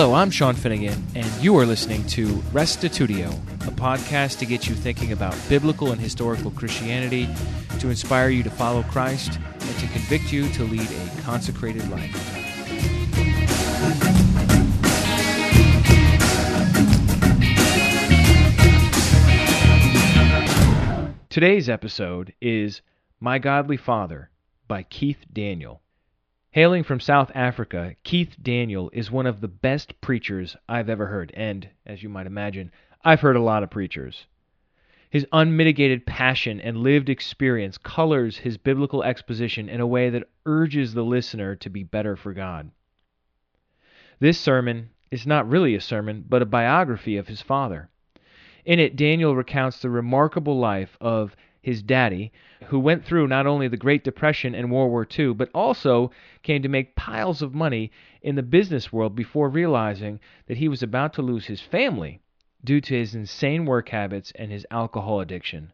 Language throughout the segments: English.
Hello, I'm Sean Finnegan, and you are listening to Restitutio, a podcast to get you thinking about biblical and historical Christianity, to inspire you to follow Christ, and to convict you to lead a consecrated life. Today's episode is My Godly Father by Keith Daniel. Hailing from South Africa, Keith Daniel is one of the best preachers I've ever heard, and, as you might imagine, I've heard a lot of preachers. His unmitigated passion and lived experience colors his biblical exposition in a way that urges the listener to be better for God. This sermon is not really a sermon, but a biography of his father. In it, Daniel recounts the remarkable life of his daddy, who went through not only the Great Depression and World War II, but also came to make piles of money in the business world before realizing that he was about to lose his family due to his insane work habits and his alcohol addiction.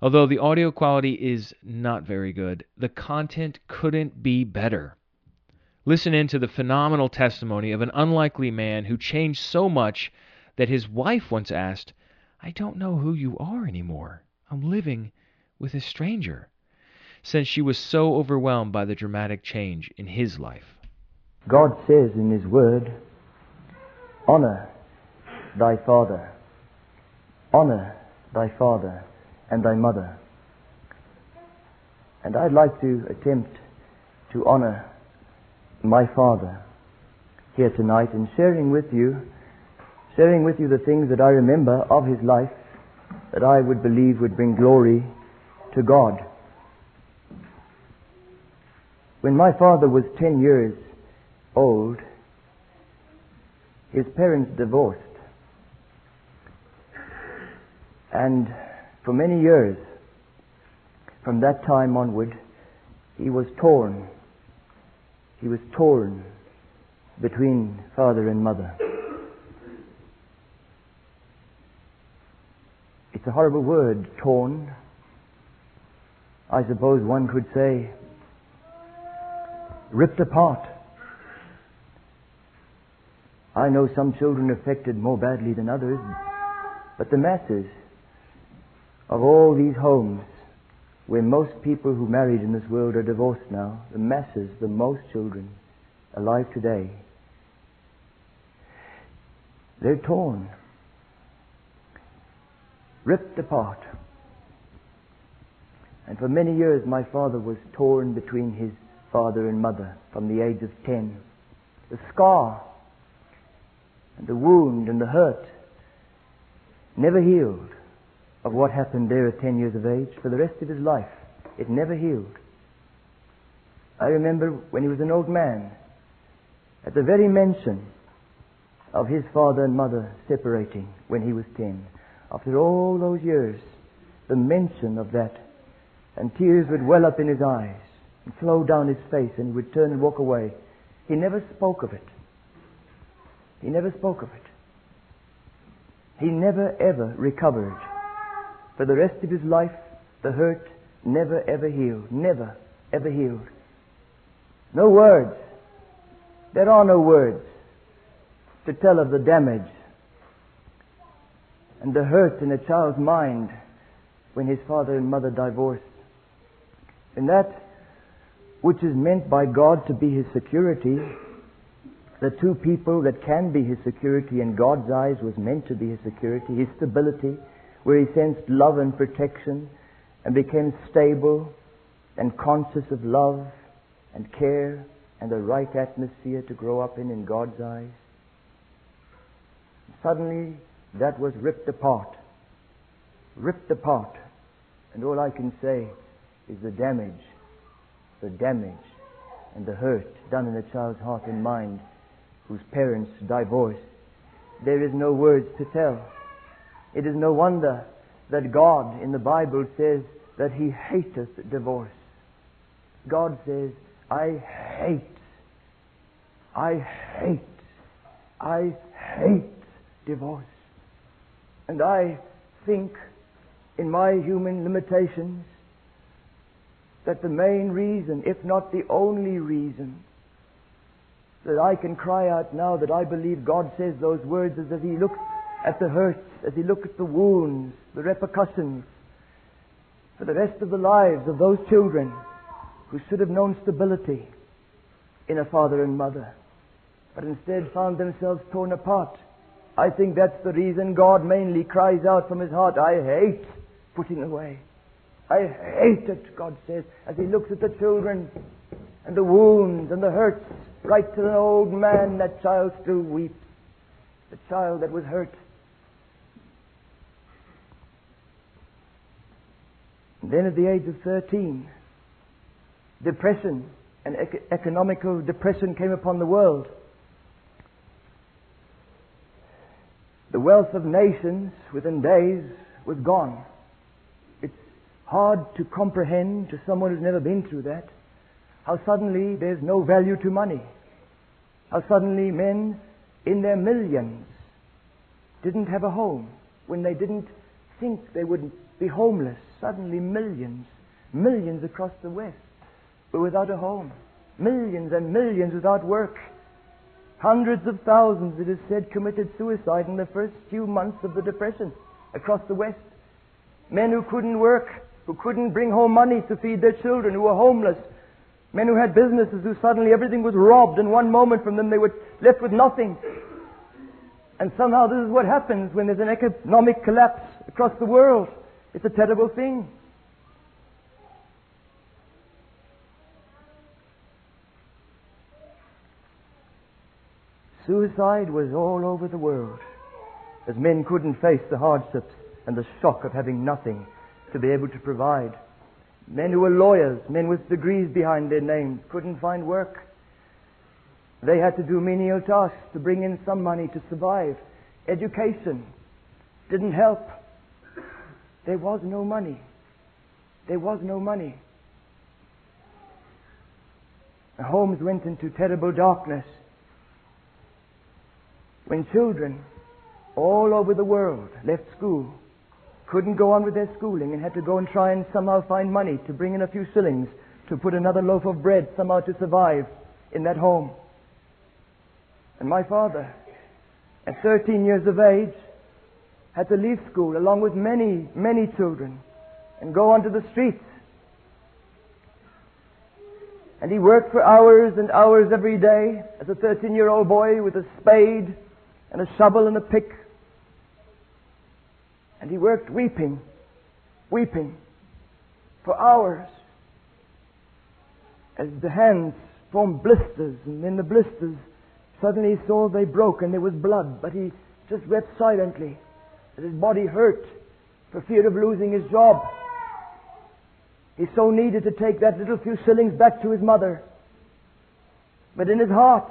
Although the audio quality is not very good, the content couldn't be better. Listen in to the phenomenal testimony of an unlikely man who changed so much that his wife once asked, I don't know who you are anymore. I'm living with a stranger, since she was so overwhelmed by the dramatic change in his life. God says in His Word, Honor thy father, honor thy father and thy mother. And I'd like to attempt to honor my father here tonight in sharing with you, sharing with you the things that I remember of his life that I would believe would bring glory to God. When my father was 10 years old, his parents divorced. And for many years, from that time onward, he was torn. He was torn between father and mother. It's a horrible word, torn. I suppose one could say ripped apart. I know some children affected more badly than others, but the masses of all these homes where most people who married in this world are divorced now, the masses, the most children alive today, they're torn ripped apart. And for many years, my father was torn between his father and mother from the age of 10. The scar and the wound and the hurt never healed of what happened there at 10 years of age for the rest of his life. It never healed. I remember when he was an old man, at the very mention of his father and mother separating when he was 10, after all those years, the mention of that, and tears would well up in his eyes and flow down his face, and he would turn and walk away. He never spoke of it. He never spoke of it. He never ever recovered. For the rest of his life, the hurt never ever healed. Never ever healed. No words. There are no words to tell of the damage and the hurt in a child's mind when his father and mother divorce. And that which is meant by God to be his security, the two people that can be his security in God's eyes was meant to be his security, his stability, where he sensed love and protection and became stable and conscious of love and care and the right atmosphere to grow up in in God's eyes. Suddenly, that was ripped apart. Ripped apart. And all I can say is the damage, the damage and the hurt done in a child's heart and mind whose parents divorced. There is no words to tell. It is no wonder that God in the Bible says that He hateth divorce. God says, I hate, I hate, I hate divorce. And I think, in my human limitations, that the main reason, if not the only reason, that I can cry out now that I believe God says those words is as He looks at the hurts, as He looks at the wounds, the repercussions, for the rest of the lives of those children who should have known stability in a father and mother, but instead found themselves torn apart. I think that's the reason God mainly cries out from His heart, I hate putting away. I hate it, God says, as He looks at the children and the wounds and the hurts right to the old man, that child still weeps. The child that was hurt. Then at the age of 13, depression and ec- economical depression came upon the world. The wealth of nations within days was gone. It's hard to comprehend to someone who's never been through that how suddenly there's no value to money. How suddenly men in their millions didn't have a home when they didn't think they would be homeless. Suddenly millions, millions across the West were without a home. Millions and millions without work. Hundreds of thousands, it is said, committed suicide in the first few months of the Depression across the West. Men who couldn't work, who couldn't bring home money to feed their children, who were homeless, Men who had businesses who suddenly everything was robbed and one moment from them they were left with nothing. And somehow this is what happens when there's an economic collapse across the world. It's a terrible thing. Suicide was all over the world as men couldn't face the hardships and the shock of having nothing to be able to provide. Men who were lawyers, men with degrees behind their names, couldn't find work. They had to do menial tasks to bring in some money to survive. Education didn't help. There was no money. There was no money. The homes went into terrible darkness. When children all over the world left school couldn't go on with their schooling and had to go and try and somehow find money to bring in a few shillings to put another loaf of bread somehow to survive in that home. And my father, at 13 years of age, had to leave school along with many, many children and go onto the streets. And he worked for hours and hours every day as a 13 year old boy with a spade and a shovel and a pick and he worked weeping, weeping for hours as the hands formed blisters, and in the blisters suddenly he saw they broke and there was blood, but he just wept silently as his body hurt for fear of losing his job. He so needed to take that little few shillings back to his mother. But in his heart,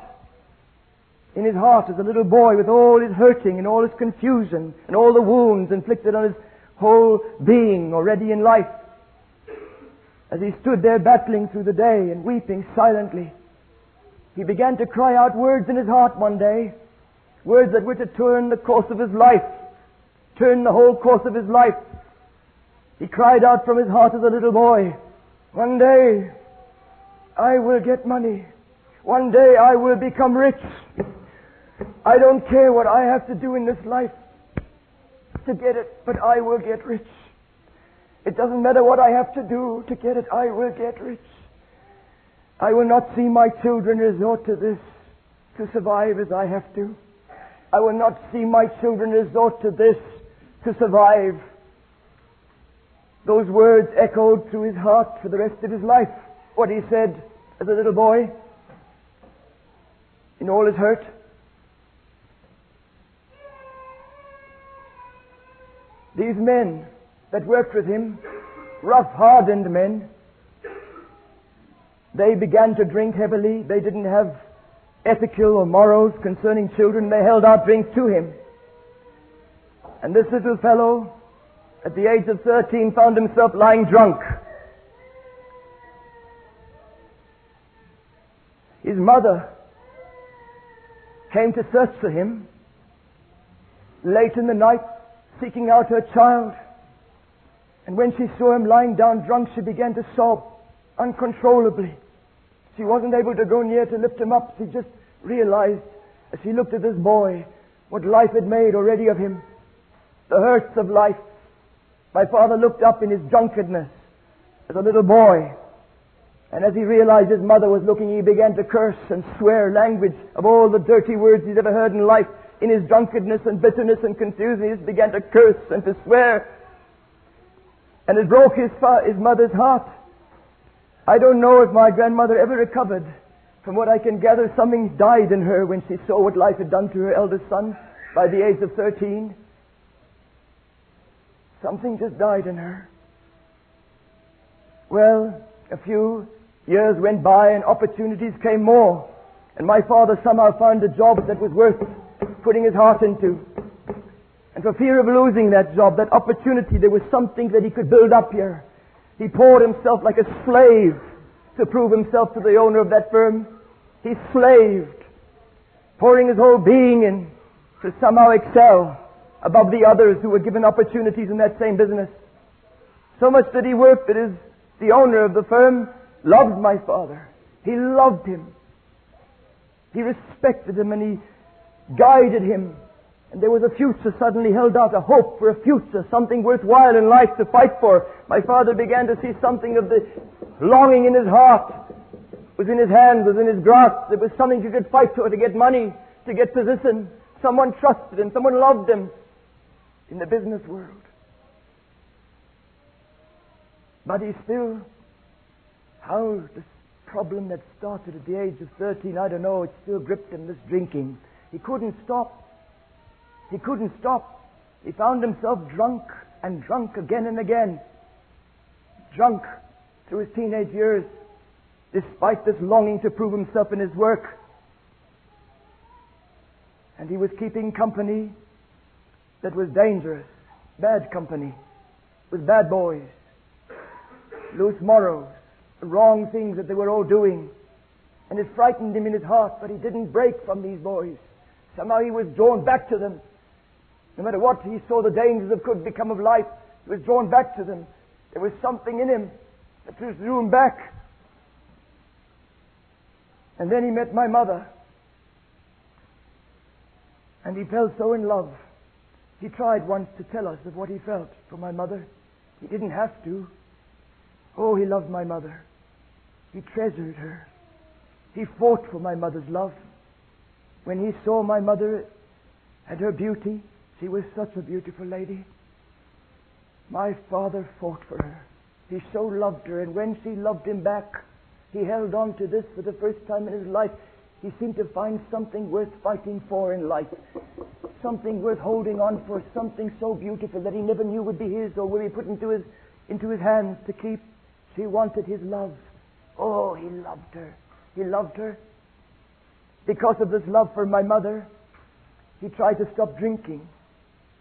in his heart as a little boy with all his hurting and all his confusion and all the wounds inflicted on his whole being already in life. As he stood there battling through the day and weeping silently, he began to cry out words in his heart one day, words that were to turn the course of his life, turn the whole course of his life. He cried out from his heart as a little boy, one day I will get money. One day I will become rich. I don't care what I have to do in this life to get it, but I will get rich. It doesn't matter what I have to do to get it, I will get rich. I will not see my children resort to this to survive as I have to. I will not see my children resort to this to survive. Those words echoed through his heart for the rest of his life. What he said as a little boy in all his hurt. These men that worked with him, rough, hardened men, they began to drink heavily. They didn't have ethical or morals concerning children. They held out drink to him. And this little fellow, at the age of 13, found himself lying drunk. His mother came to search for him late in the night seeking out her child. And when she saw him lying down drunk, she began to sob uncontrollably. She wasn't able to go near to lift him up. She just realized as she looked at this boy what life had made already of him. The hurts of life. My father looked up in his drunkenness as a little boy. And as he realized his mother was looking, he began to curse and swear language of all the dirty words he'd ever heard in life. In his drunkenness and bitterness and confusion, he just began to curse and to swear. And it broke his, fa- his mother's heart. I don't know if my grandmother ever recovered. From what I can gather, something died in her when she saw what life had done to her eldest son by the age of 13. Something just died in her. Well, a few years went by and opportunities came more. And my father somehow found a job that was worth putting his heart into. And for fear of losing that job, that opportunity, there was something that he could build up here. He poured himself like a slave to prove himself to the owner of that firm. He slaved, pouring his whole being in to somehow excel above the others who were given opportunities in that same business. So much that he worked that his, the owner of the firm loved my father. He loved him. He respected him and he guided him. And there was a future suddenly held out, a hope for a future, something worthwhile in life to fight for. My father began to see something of the longing in his heart. was in his hand, was in his grasp. There was something he could fight for to get money, to get position. Someone trusted him, someone loved him in the business world. But he still, how this problem that started at the age of 13, I don't know, it still gripped him, this drinking. He couldn't stop. He couldn't stop. He found himself drunk and drunk again and again. Drunk through his teenage years, despite this longing to prove himself in his work. And he was keeping company that was dangerous, bad company, with bad boys, loose morals, the wrong things that they were all doing. And it frightened him in his heart, but he didn't break from these boys. Somehow he was drawn back to them. No matter what he saw the dangers that could become of life, he was drawn back to them. There was something in him that just drew him back. And then he met my mother. And he fell so in love. He tried once to tell us of what he felt for my mother. He didn't have to. Oh, he loved my mother. He treasured her. He fought for my mother's love. When he saw my mother and her beauty, she was such a beautiful lady. My father fought for her. He so loved her, and when she loved him back, he held on to this for the first time in his life. He seemed to find something worth fighting for in life, something worth holding on for, something so beautiful that he never knew would be his or would be put into his, into his hands to keep. She wanted his love. Oh, he loved her. He loved her. Because of this love for my mother, he tried to stop drinking.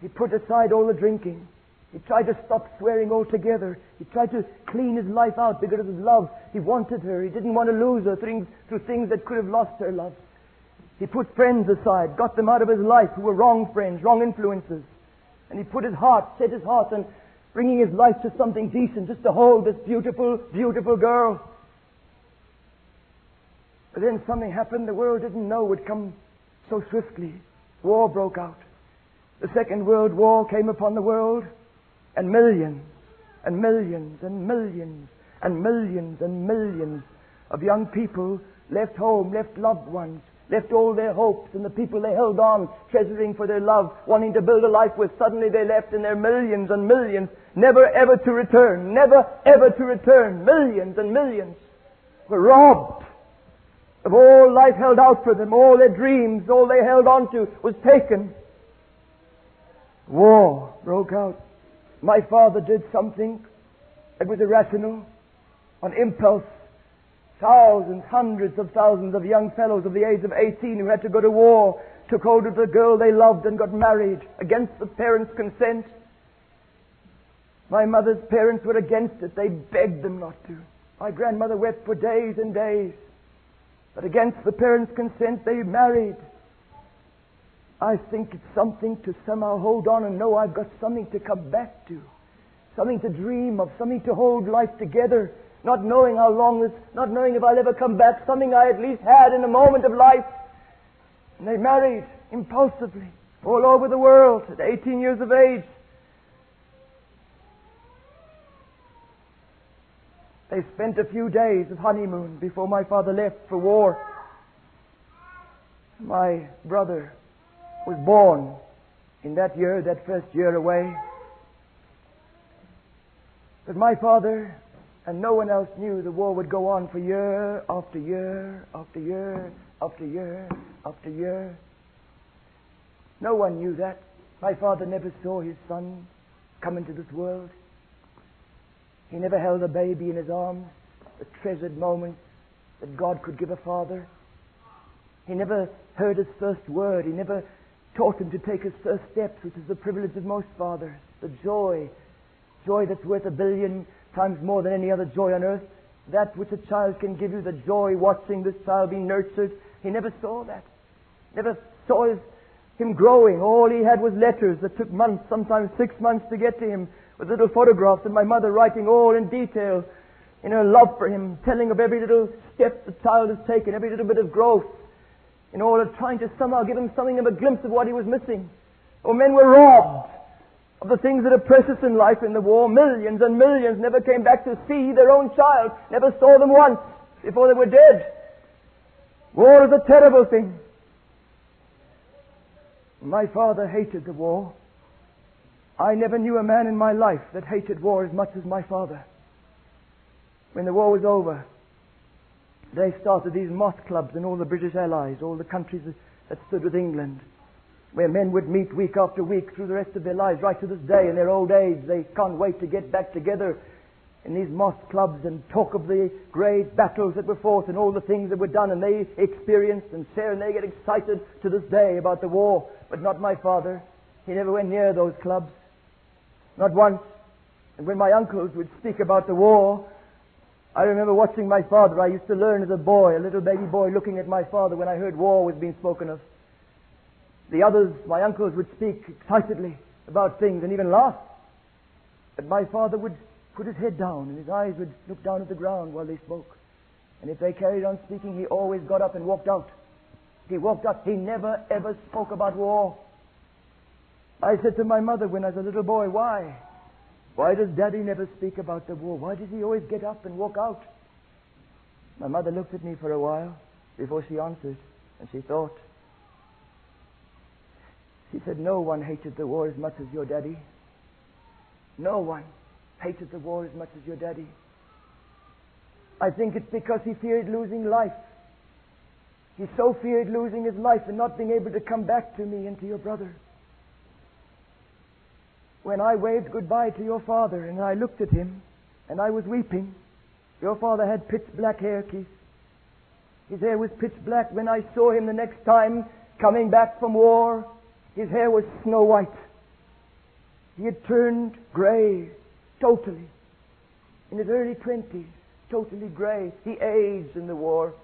He put aside all the drinking. He tried to stop swearing altogether. He tried to clean his life out because of his love. He wanted her. He didn't want to lose her through, through things that could have lost her love. He put friends aside, got them out of his life who were wrong friends, wrong influences. And he put his heart, set his heart on bringing his life to something decent, just to hold this beautiful, beautiful girl. But then something happened the world didn't know would come so swiftly. War broke out. The Second World War came upon the world, and millions and millions and millions and millions and millions of young people left home, left loved ones, left all their hopes and the people they held on, treasuring for their love, wanting to build a life with. Suddenly they left in their millions and millions, never ever to return, never ever to return. Millions and millions were robbed of all life held out for them, all their dreams, all they held on to was taken. War broke out. My father did something that was irrational, on impulse. Thousands, hundreds of thousands of young fellows of the age of 18 who had to go to war took hold of the girl they loved and got married against the parents' consent. My mother's parents were against it. They begged them not to. My grandmother wept for days and days. But against the parents' consent, they married. I think it's something to somehow hold on and know I've got something to come back to. Something to dream of, something to hold life together. Not knowing how long this, not knowing if I'll ever come back. Something I at least had in a moment of life. And they married impulsively all over the world at 18 years of age. They spent a few days of honeymoon before my father left for war. My brother was born in that year, that first year away. But my father and no one else knew the war would go on for year after year after year after year after year. No one knew that. My father never saw his son come into this world. He never held a baby in his arms, the treasured moment that God could give a father. He never heard his first word. He never taught him to take his first steps, which is the privilege of most fathers. The joy, joy that's worth a billion times more than any other joy on earth. That which a child can give you, the joy watching this child being nurtured. He never saw that. Never saw his, him growing. All he had was letters that took months, sometimes six months to get to him, with little photographs of my mother writing all in detail in her love for him, telling of every little step the child has taken, every little bit of growth, in order trying to somehow give him something of a glimpse of what he was missing. Or men were robbed of the things that are precious in life in the war. Millions and millions never came back to see their own child, never saw them once before they were dead. War is a terrible thing. My father hated the war. I never knew a man in my life that hated war as much as my father. When the war was over, they started these MOTH clubs in all the British Allies, all the countries that stood with England, where men would meet week after week through the rest of their lives, right to this day in their old age. They can't wait to get back together in these MOTH clubs and talk of the great battles that were fought and all the things that were done and they experienced and share and they get excited to this day about the war. But not my father. He never went near those clubs. Not once. And when my uncles would speak about the war, I remember watching my father. I used to learn as a boy, a little baby boy, looking at my father when I heard war was being spoken of. The others, my uncles, would speak excitedly about things and even laugh. But my father would put his head down and his eyes would look down at the ground while they spoke. And if they carried on speaking, he always got up and walked out. He walked out. He never ever spoke about war. I said to my mother when I was a little boy, why? Why does Daddy never speak about the war? Why does he always get up and walk out? My mother looked at me for a while before she answered, and she thought. She said, No one hated the war as much as your daddy. No one hated the war as much as your daddy. I think it's because he feared losing life. He so feared losing his life and not being able to come back to me and to your brother. When I waved goodbye to your father and I looked at him and I was weeping, your father had pitch black hair, Keith. His hair was pitch black. When I saw him the next time coming back from war, his hair was snow white. He had turned gray, totally. In his early twenties, totally gray. He aged in the war.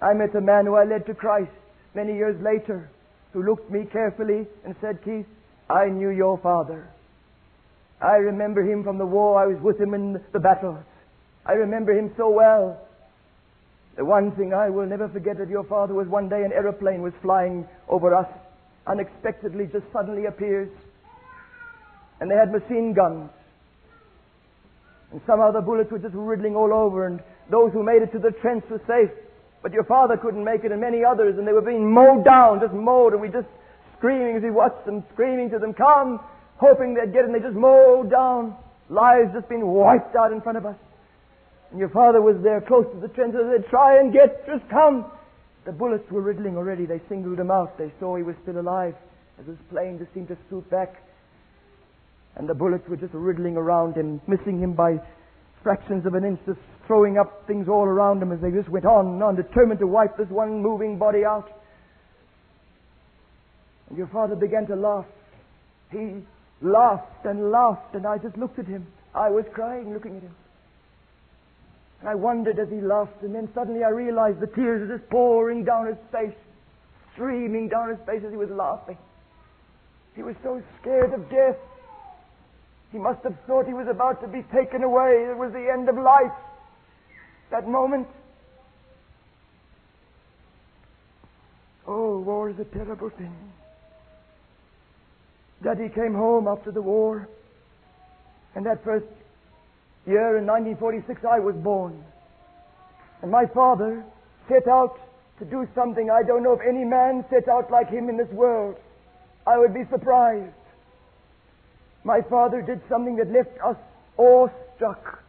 I met a man who I led to Christ many years later who looked me carefully and said, Keith, I knew your father. I remember him from the war. I was with him in the battles. I remember him so well. The one thing I will never forget of your father was one day an aeroplane was flying over us. Unexpectedly, just suddenly appears. And they had machine guns. And somehow the bullets were just riddling all over, and those who made it to the trench were safe. But your father couldn't make it, and many others, and they were being mowed down, just mowed, and we just screaming as he watched them, screaming to them, come, hoping they'd get it, and they just mowed down. Lives just being wiped out in front of us. And your father was there close to the trenches. They said, try and get, just come. The bullets were riddling already. They singled him out. They saw he was still alive. As his plane just seemed to swoop back. And the bullets were just riddling around him, missing him by fractions of an inch, just throwing up things all around him as they just went on and on, determined to wipe this one moving body out. And your father began to laugh. He laughed and laughed, and I just looked at him. I was crying looking at him. And I wondered as he laughed, and then suddenly I realized the tears were just pouring down his face, streaming down his face as he was laughing. He was so scared of death. He must have thought he was about to be taken away. It was the end of life. That moment. Oh, war is a terrible thing. Daddy came home after the war, and that first year in 1946 I was born. And my father set out to do something I don't know if any man set out like him in this world. I would be surprised. My father did something that left us awestruck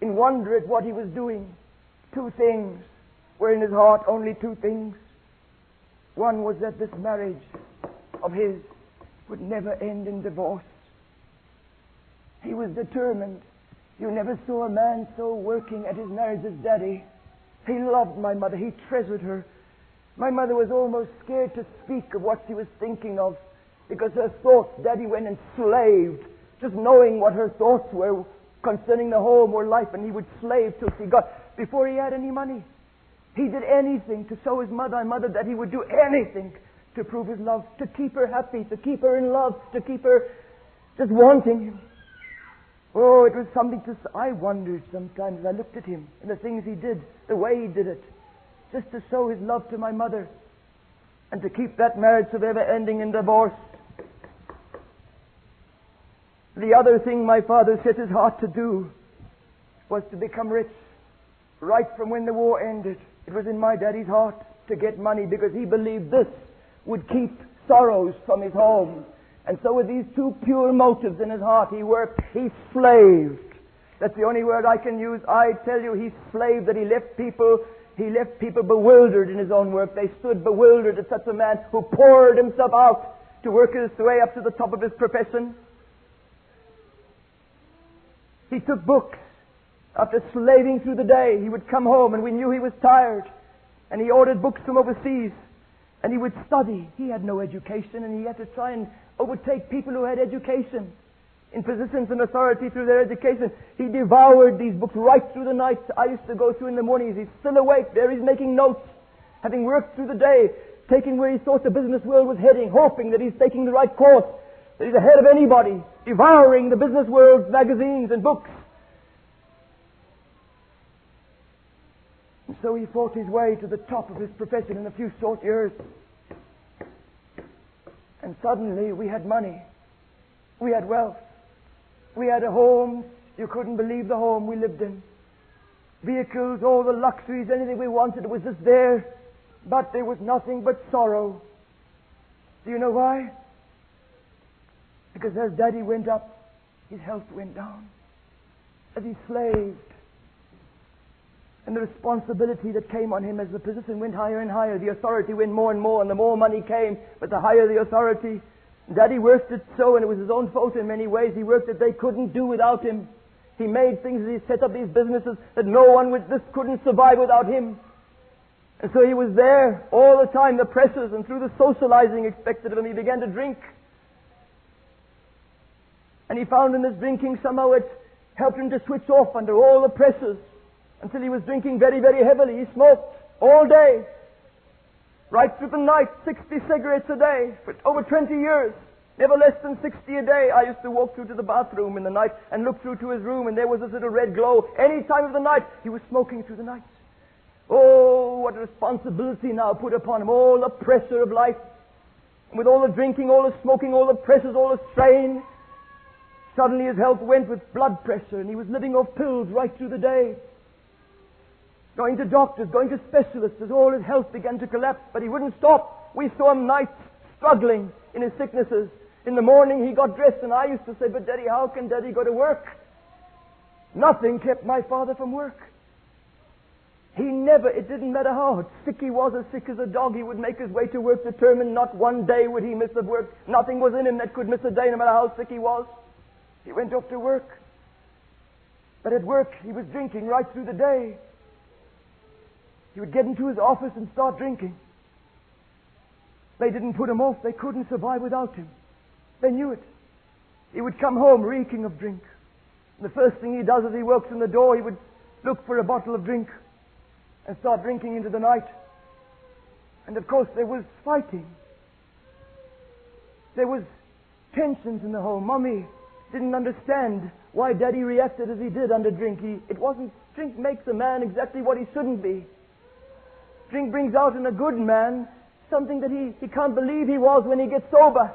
in wonder at what he was doing. Two things were in his heart, only two things. One was that this marriage of his would never end in divorce. He was determined. You never saw a man so working at his marriage as Daddy. He loved my mother. He treasured her. My mother was almost scared to speak of what she was thinking of because her thoughts, Daddy went enslaved, just knowing what her thoughts were concerning the home or life, and he would slave till she got, before he had any money. He did anything to show his mother and mother that he would do anything to prove his love, to keep her happy, to keep her in love, to keep her just wanting him. Oh, it was something to. I wondered sometimes I looked at him and the things he did, the way he did it, just to show his love to my mother and to keep that marriage from ever ending in divorce. The other thing my father set his heart to do was to become rich. Right from when the war ended, it was in my daddy's heart to get money because he believed this would keep sorrows from his home. And so with these two pure motives in his heart, he worked, he slaved. That's the only word I can use. I tell you, he slaved that he left people, he left people bewildered in his own work. They stood bewildered at such a man who poured himself out to work his way up to the top of his profession. He took books. After slaving through the day, he would come home and we knew he was tired. And he ordered books from overseas. And he would study. He had no education and he had to try and overtake people who had education in positions and authority through their education. He devoured these books right through the night. I used to go through in the mornings. He's still awake. There he's making notes, having worked through the day, taking where he thought the business world was heading, hoping that he's taking the right course, that he's ahead of anybody, devouring the business world's magazines and books. So he fought his way to the top of his profession in a few short years. And suddenly we had money. We had wealth. We had a home. You couldn't believe the home we lived in. Vehicles, all the luxuries, anything we wanted was just there. But there was nothing but sorrow. Do you know why? Because as daddy went up, his health went down. As he slaved, and the responsibility that came on him as the position went higher and higher. The authority went more and more, and the more money came, but the higher the authority. Daddy worked it so, and it was his own fault in many ways. He worked it they couldn't do without him. He made things, he set up these businesses that no one with this couldn't survive without him. And so he was there all the time, the pressures, and through the socializing expected of him, he began to drink. And he found in his drinking somehow it helped him to switch off under all the pressures until he was drinking very, very heavily. He smoked all day, right through the night, 60 cigarettes a day for over 20 years. Never less than 60 a day. I used to walk through to the bathroom in the night and look through to his room, and there was this little red glow. Any time of the night, he was smoking through the night. Oh, what a responsibility now put upon him. All the pressure of life. And with all the drinking, all the smoking, all the pressures, all the strain. Suddenly his health went with blood pressure, and he was living off pills right through the day going to doctors, going to specialists as all his health began to collapse, but he wouldn't stop. We saw him nights struggling in his sicknesses. In the morning he got dressed and I used to say, but Daddy, how can Daddy go to work? Nothing kept my father from work. He never, it didn't matter how sick he was, as sick as a dog, he would make his way to work determined not one day would he miss a work. Nothing was in him that could miss a day, no matter how sick he was. He went off to work. But at work, he was drinking right through the day. He would get into his office and start drinking. They didn't put him off. They couldn't survive without him. They knew it. He would come home reeking of drink. And the first thing he does as he walks in the door, he would look for a bottle of drink and start drinking into the night. And of course, there was fighting. There was tensions in the home. Mummy didn't understand why Daddy reacted as he did under drink. He, it wasn't drink makes a man exactly what he shouldn't be. Drink brings out in a good man something that he, he can't believe he was when he gets sober.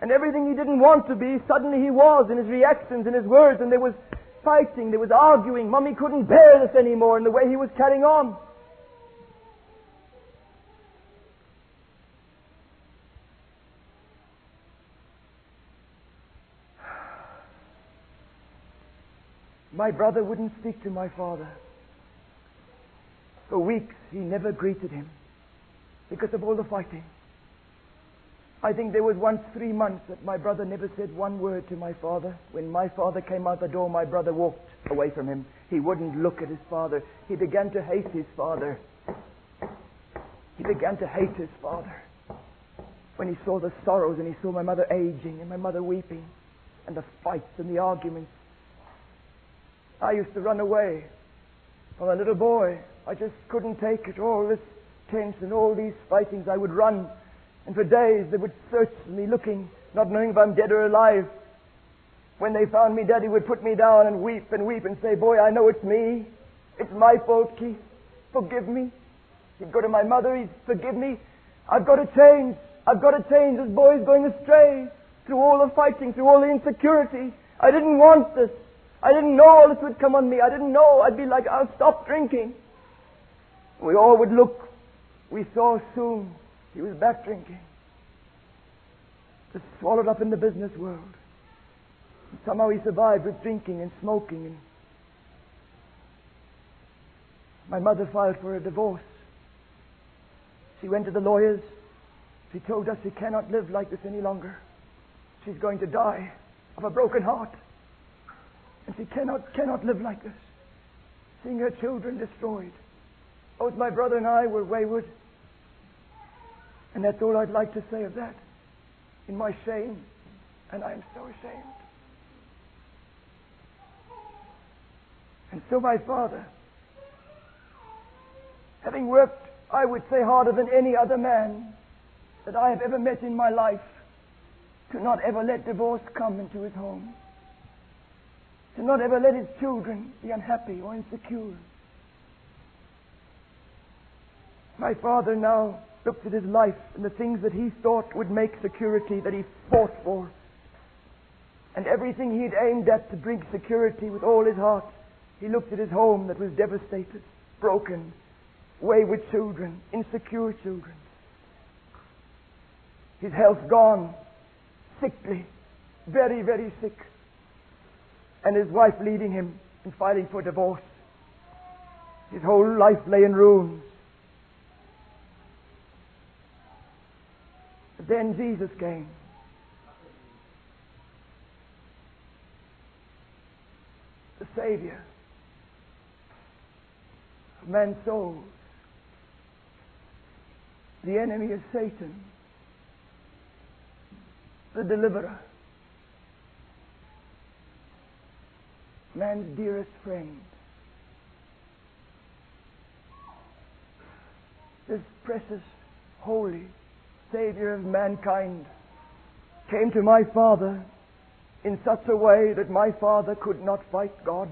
And everything he didn't want to be, suddenly he was in his reactions, in his words, and there was fighting, there was arguing. Mummy couldn't bear this anymore in the way he was carrying on. My brother wouldn't speak to my father. For weeks he never greeted him because of all the fighting. I think there was once three months that my brother never said one word to my father. When my father came out the door, my brother walked away from him. He wouldn't look at his father. He began to hate his father. He began to hate his father. When he saw the sorrows and he saw my mother aging and my mother weeping and the fights and the arguments. I used to run away from a little boy. I just couldn't take it. All this tense and all these fightings. I would run and for days they would search me looking, not knowing if I'm dead or alive. When they found me, Daddy would put me down and weep and weep and say, Boy, I know it's me. It's my fault, Keith. Forgive me. He'd go to my mother, he'd forgive me. I've got to change. I've got to change. This boy's going astray. Through all the fighting, through all the insecurity. I didn't want this. I didn't know all this would come on me. I didn't know. I'd be like, I'll stop drinking. We all would look. We saw soon he was back drinking. Just swallowed up in the business world. And somehow he survived with drinking and smoking. And my mother filed for a divorce. She went to the lawyers. She told us she cannot live like this any longer. She's going to die of a broken heart. And she cannot, cannot live like this. Seeing her children destroyed. Both my brother and I were wayward. And that's all I'd like to say of that. In my shame, and I'm so ashamed. And so my father, having worked, I would say, harder than any other man that I have ever met in my life, to not ever let divorce come into his home, to not ever let his children be unhappy or insecure. My father now looked at his life and the things that he thought would make security that he fought for. And everything he'd aimed at to bring security with all his heart, he looked at his home that was devastated, broken, wayward children, insecure children. His health gone, sickly, very, very sick. And his wife leaving him and filing for divorce. His whole life lay in ruins. Then Jesus came. The Savior of man's souls. The enemy is Satan. The deliverer. Man's dearest friend. This precious, holy, Savior of mankind, came to my Father in such a way that my Father could not fight God.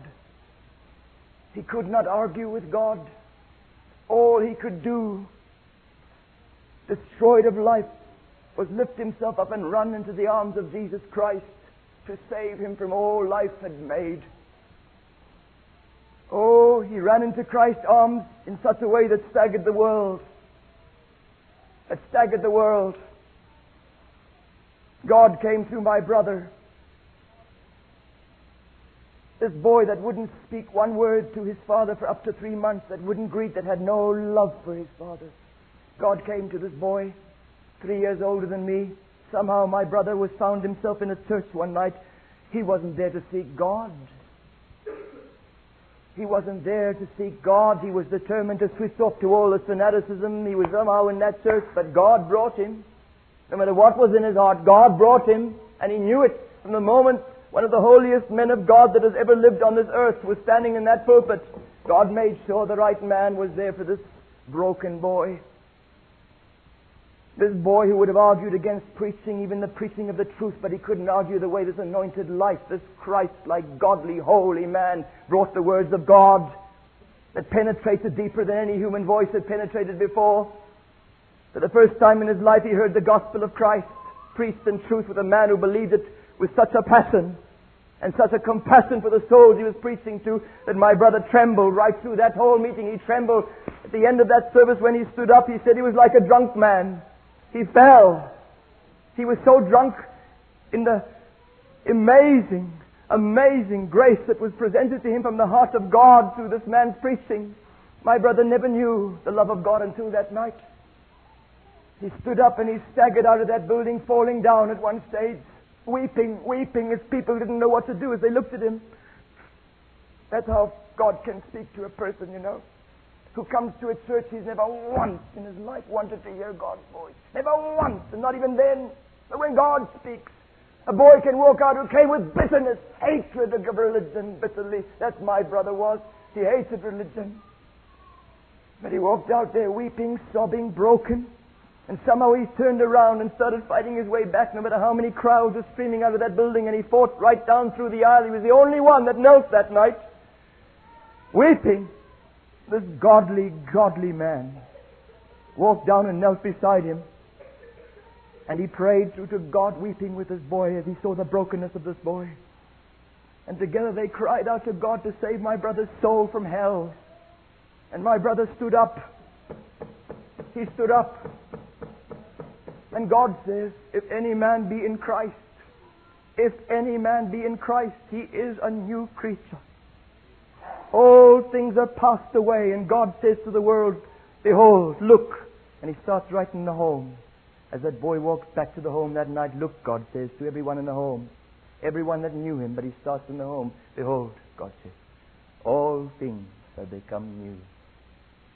He could not argue with God. All he could do, destroyed of life, was lift himself up and run into the arms of Jesus Christ to save him from all life had made. Oh, he ran into Christ's arms in such a way that staggered the world that staggered the world. God came through my brother. This boy that wouldn't speak one word to his father for up to three months, that wouldn't greet, that had no love for his father. God came to this boy, three years older than me. Somehow my brother was found himself in a church one night. He wasn't there to seek God. He wasn't there to seek God. He was determined to switch off to all the fanaticism. He was somehow in that church, but God brought him. No matter what was in his heart, God brought him, and he knew it from the moment one of the holiest men of God that has ever lived on this earth was standing in that pulpit. God made sure the right man was there for this broken boy. This boy who would have argued against preaching, even the preaching of the truth, but he couldn't argue the way this anointed life, this Christ-like, godly, holy man brought the words of God that penetrated deeper than any human voice had penetrated before. For the first time in his life, he heard the gospel of Christ preached in truth with a man who believed it with such a passion and such a compassion for the souls he was preaching to that my brother trembled right through that whole meeting. He trembled. At the end of that service, when he stood up, he said he was like a drunk man. He fell. He was so drunk in the amazing, amazing grace that was presented to him from the heart of God through this man's preaching. My brother never knew the love of God until that night. He stood up and he staggered out of that building, falling down at one stage, weeping, weeping as people didn't know what to do as they looked at him. That's how God can speak to a person, you know, who comes to a church he's never once in his life wanted to hear God's voice. Never once, and not even then. But when God speaks, a boy can walk out who came with bitterness, hatred of religion bitterly. That's my brother was. He hated religion. But he walked out there weeping, sobbing, broken. And somehow he turned around and started fighting his way back, no matter how many crowds were streaming out of that building, and he fought right down through the aisle. He was the only one that knelt that night, weeping. This godly, godly man walked down and knelt beside him. And he prayed through to God, weeping with his boy as he saw the brokenness of this boy. And together they cried out to God to save my brother's soul from hell. And my brother stood up. He stood up and God says, if any man be in Christ, if any man be in Christ, he is a new creature. All things are passed away, and God says to the world, Behold, look. And he starts right in the home. As that boy walks back to the home that night, look, God says to everyone in the home, everyone that knew him, but he starts in the home, Behold, God says, all things have become new,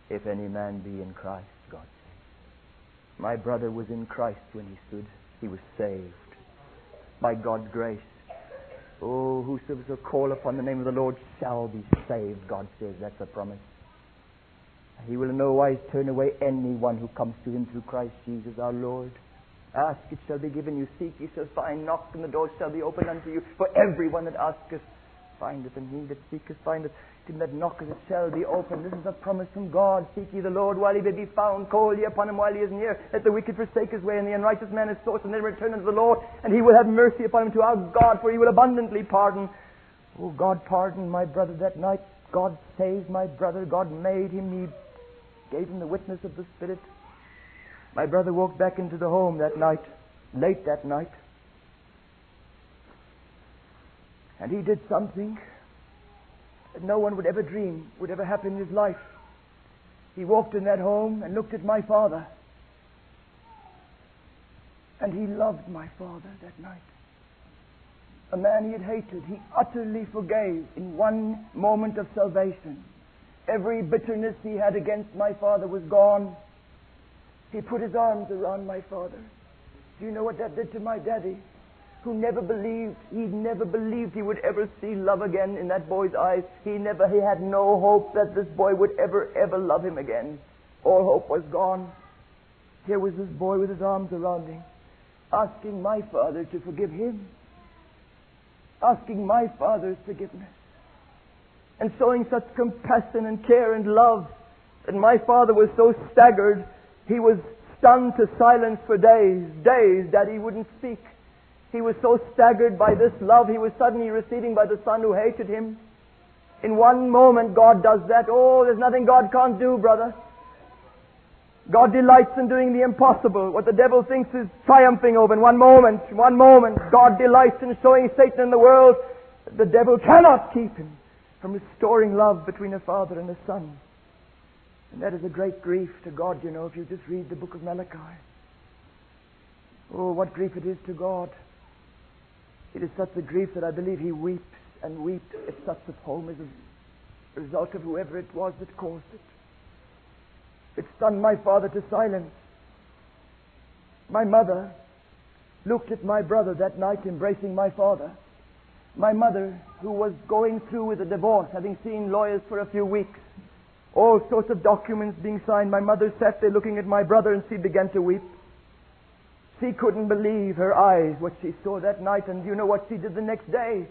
if any man be in Christ. God says. My brother was in Christ when he stood. He was saved by God's grace. Oh, whosoever shall call upon the name of the Lord shall be saved, God says. That's a promise. He will in no wise turn away anyone who comes to him through Christ Jesus our Lord. Ask, it shall be given you. Seek, ye shall find. Knock, and the door shall be opened unto you. For everyone that asketh findeth, and he that seeketh findeth. Him that knocketh it shall be opened. This is a promise from God. Seek ye the Lord while he may be found. Call ye upon him while he is near. Let the wicked forsake his way, and the unrighteous man his thoughts, and then return unto the Lord, and he will have mercy upon him to our God, for he will abundantly pardon. Oh, God pardoned my brother that night. God saved my brother. God made him. He gave him the witness of the Spirit. My brother walked back into the home that night, late that night. And he did something that no one would ever dream would ever happen in his life. He walked in that home and looked at my father. And he loved my father that night. A man he had hated, he utterly forgave in one moment of salvation. Every bitterness he had against my father was gone. He put his arms around my father. Do you know what that did to my daddy? Who never believed, he never believed he would ever see love again in that boy's eyes. He never, he had no hope that this boy would ever, ever love him again. All hope was gone. Here was this boy with his arms around him, asking my father to forgive him, asking my father's forgiveness, and showing such compassion and care and love that my father was so staggered, he was stunned to silence for days, days that he wouldn't speak. He was so staggered by this love he was suddenly receiving by the son who hated him. In one moment, God does that. Oh, there's nothing God can't do, brother. God delights in doing the impossible. What the devil thinks is triumphing over in one moment. One moment, God delights in showing Satan in the world that the devil cannot keep him from restoring love between a father and a son. And that is a great grief to God, you know, if you just read the book of Malachi. Oh, what grief it is to God. It is such a grief that I believe he weeps and weeps at such a home as a result of whoever it was that caused it. It stunned my father to silence. My mother looked at my brother that night embracing my father. My mother, who was going through with a divorce, having seen lawyers for a few weeks, all sorts of documents being signed, my mother sat there looking at my brother and she began to weep. She couldn't believe her eyes what she saw that night, and you know what she did the next day?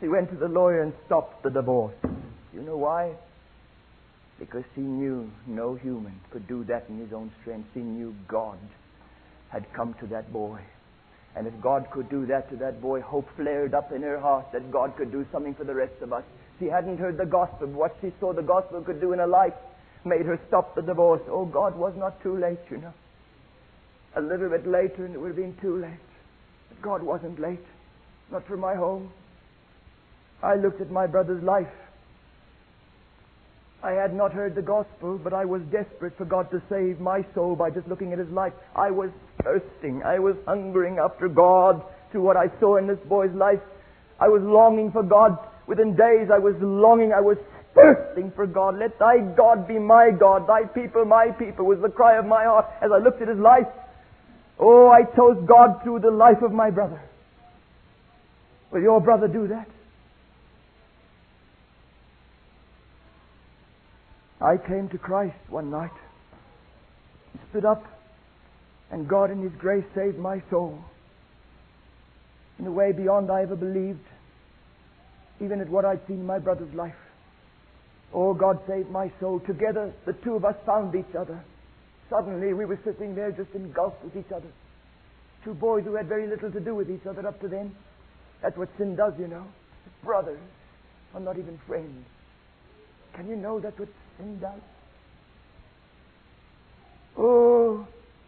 She went to the lawyer and stopped the divorce. You know why? Because she knew no human could do that in his own strength. She knew God had come to that boy. And if God could do that to that boy, hope flared up in her heart that God could do something for the rest of us. She hadn't heard the gospel, what she saw the gospel could do in her life made her stop the divorce. Oh, God was not too late, you know. A little bit later and it would have been too late. But God wasn't late. Not for my home. I looked at my brother's life. I had not heard the gospel, but I was desperate for God to save my soul by just looking at his life. I was thirsting. I was hungering after God through what I saw in this boy's life. I was longing for God. Within days, I was longing. I was thirsting for God. Let thy God be my God, thy people my people, was the cry of my heart as I looked at his life. Oh, I chose God through the life of my brother. Will your brother do that? I came to Christ one night, stood up, and God in His grace saved my soul in a way beyond I ever believed, even at what I'd seen in my brother's life. Oh, God saved my soul. Together, the two of us found each other. Suddenly, we were sitting there just engulfed with each other. Two boys who had very little to do with each other up to then. That's what sin does, you know. Brothers are not even friends. Can you know that's what sin does? Oh,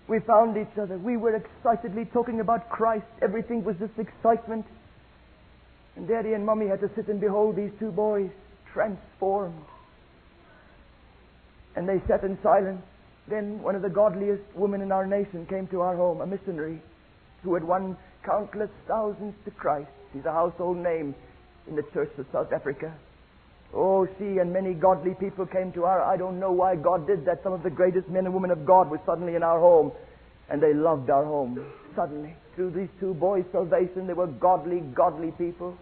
we found each other. We were excitedly talking about Christ. Everything was just excitement. And Daddy and Mummy had to sit and behold these two boys transformed. And they sat in silence. Then one of the godliest women in our nation came to our home, a missionary who had won countless thousands to Christ. She's a household name in the Church of South Africa. Oh, she and many godly people came to our. I don't know why God did that. Some of the greatest men and women of God were suddenly in our home, and they loved our home. Suddenly, through these two boys' salvation, they were godly, godly people.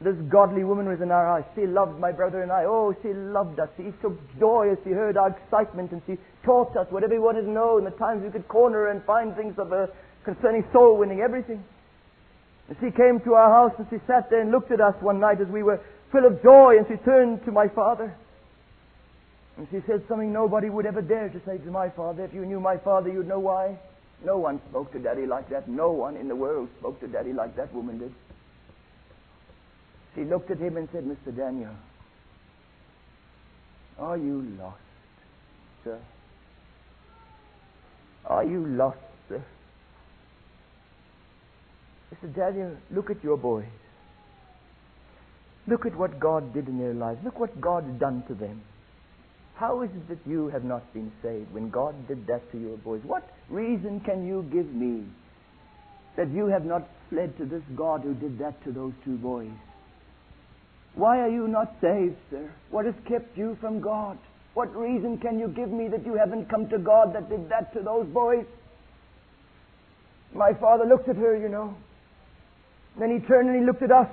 This godly woman was in our house. She loved my brother and I. Oh, she loved us. She took joy as she heard our excitement, and she taught us whatever we wanted to know, and the times we could corner her and find things of her concerning soul winning, everything. And she came to our house and she sat there and looked at us one night as we were full of joy, and she turned to my father. And she said something nobody would ever dare to say to my father. If you knew my father, you'd know why. No one spoke to daddy like that. No one in the world spoke to daddy like that woman did. She looked at him and said, Mr. Daniel, are you lost, sir? Are you lost, sir? Mr. Daniel, look at your boys. Look at what God did in their lives. Look what God has done to them. How is it that you have not been saved when God did that to your boys? What reason can you give me that you have not fled to this God who did that to those two boys? Why are you not saved, sir? What has kept you from God? What reason can you give me that you haven't come to God that did that to those boys? My father looked at her, you know. Then he turned and he looked at us.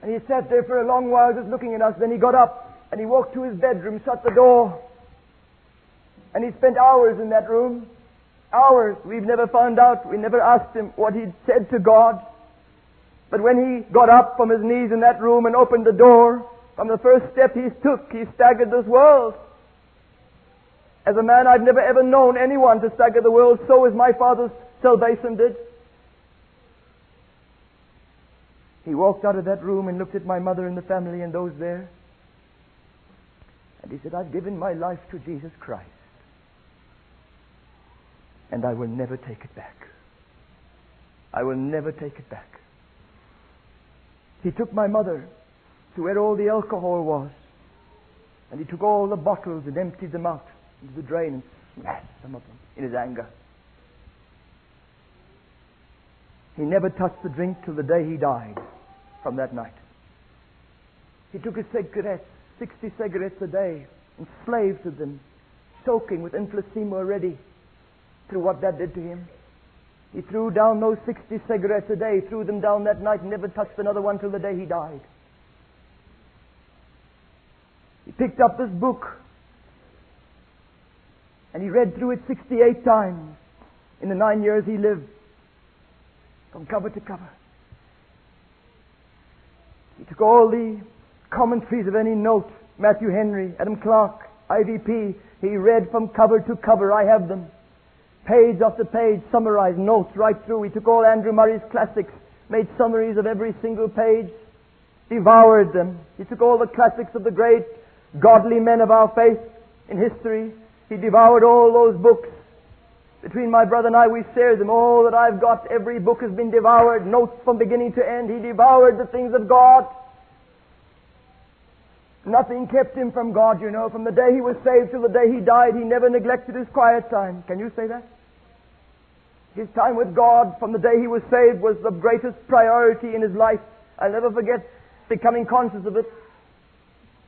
And he sat there for a long while just looking at us. Then he got up and he walked to his bedroom, shut the door. And he spent hours in that room. Hours. We've never found out. We never asked him what he'd said to God. But when he got up from his knees in that room and opened the door, from the first step he took, he staggered this world. As a man, I've never ever known anyone to stagger the world so as my father's salvation did. He walked out of that room and looked at my mother and the family and those there. And he said, I've given my life to Jesus Christ. And I will never take it back. I will never take it back. He took my mother to where all the alcohol was. And he took all the bottles and emptied them out into the drain and smashed some of them in his anger. He never touched the drink till the day he died from that night. He took his cigarettes, 60 cigarettes a day, and enslaved to them, soaking with emphysema already through what that did to him. He threw down those 60 cigarettes a day, threw them down that night, and never touched another one till the day he died. He picked up this book and he read through it 68 times in the nine years he lived, from cover to cover. He took all the commentaries of any note Matthew Henry, Adam Clarke, IVP. He read from cover to cover. I have them. Page after page, summarized notes right through. He took all Andrew Murray's classics, made summaries of every single page, devoured them. He took all the classics of the great godly men of our faith in history. He devoured all those books. Between my brother and I, we shared them. All that I've got, every book has been devoured, notes from beginning to end. He devoured the things of God. Nothing kept him from God, you know. From the day he was saved till the day he died, he never neglected his quiet time. Can you say that? His time with God from the day he was saved was the greatest priority in his life. I'll never forget becoming conscious of it.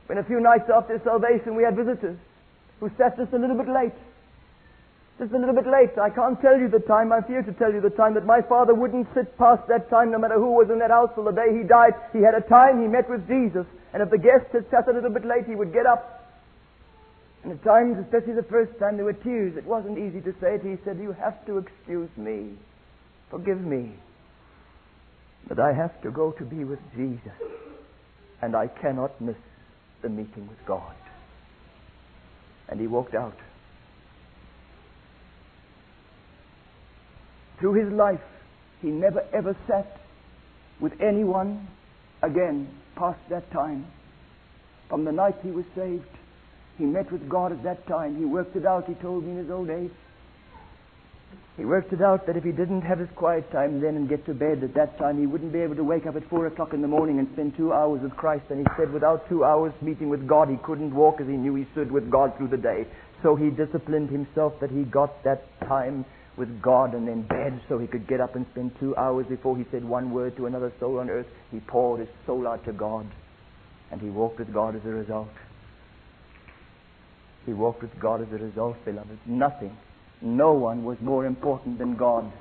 When a few nights after salvation we had visitors who sat just a little bit late. Just a little bit late. I can't tell you the time. I fear to tell you the time that my father wouldn't sit past that time no matter who was in that house till the day he died. He had a time he met with Jesus. And if the guest had sat a little bit late, he would get up. And at times, especially the first time, there were tears. It wasn't easy to say it. He said, You have to excuse me. Forgive me. But I have to go to be with Jesus. And I cannot miss the meeting with God. And he walked out. Through his life, he never ever sat with anyone again past that time. From the night he was saved, he met with God at that time. He worked it out, he told me in his old age. He worked it out that if he didn't have his quiet time then and get to bed at that time, he wouldn't be able to wake up at four o'clock in the morning and spend two hours with Christ. And he said without two hours meeting with God, he couldn't walk as he knew he stood with God through the day. So he disciplined himself that he got that time with God and in bed so he could get up and spend two hours before he said one word to another soul on earth. He poured his soul out to God and he walked with God as a result. He walked with God as a result, beloved. Nothing, no one was more important than God.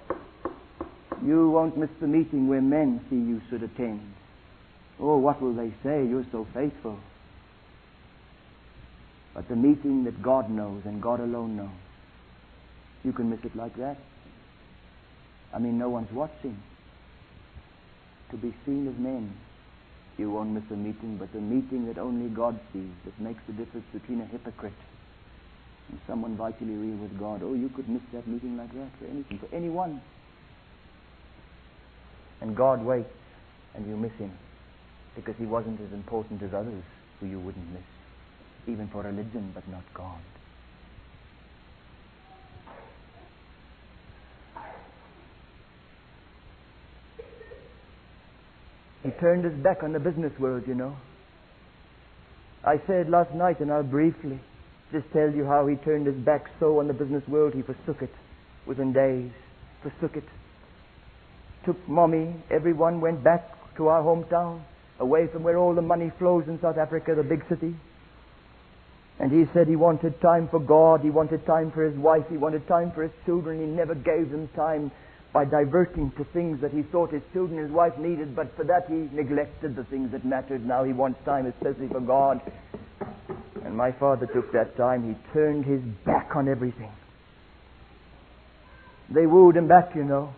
You won't miss the meeting where men see you should attend. Oh, what will they say? You're so faithful. But the meeting that God knows and God alone knows, you can miss it like that. I mean, no one's watching. To be seen of men, you won't miss a meeting, but the meeting that only God sees that makes the difference between a hypocrite and someone vitally real with God. Oh, you could miss that meeting like that for anything, for anyone. And God waits, and you miss him because he wasn't as important as others who you wouldn't miss, even for religion, but not God. He turned his back on the business world, you know. I said last night, and I'll briefly just tell you how he turned his back so on the business world he forsook it within days. Forsook it. Took mommy, everyone went back to our hometown, away from where all the money flows in South Africa, the big city. And he said he wanted time for God, he wanted time for his wife, he wanted time for his children. He never gave them time by diverting to things that he thought his children and his wife needed, but for that he neglected the things that mattered. Now he wants time especially for God. And my father took that time. He turned his back on everything. They wooed him back, you know.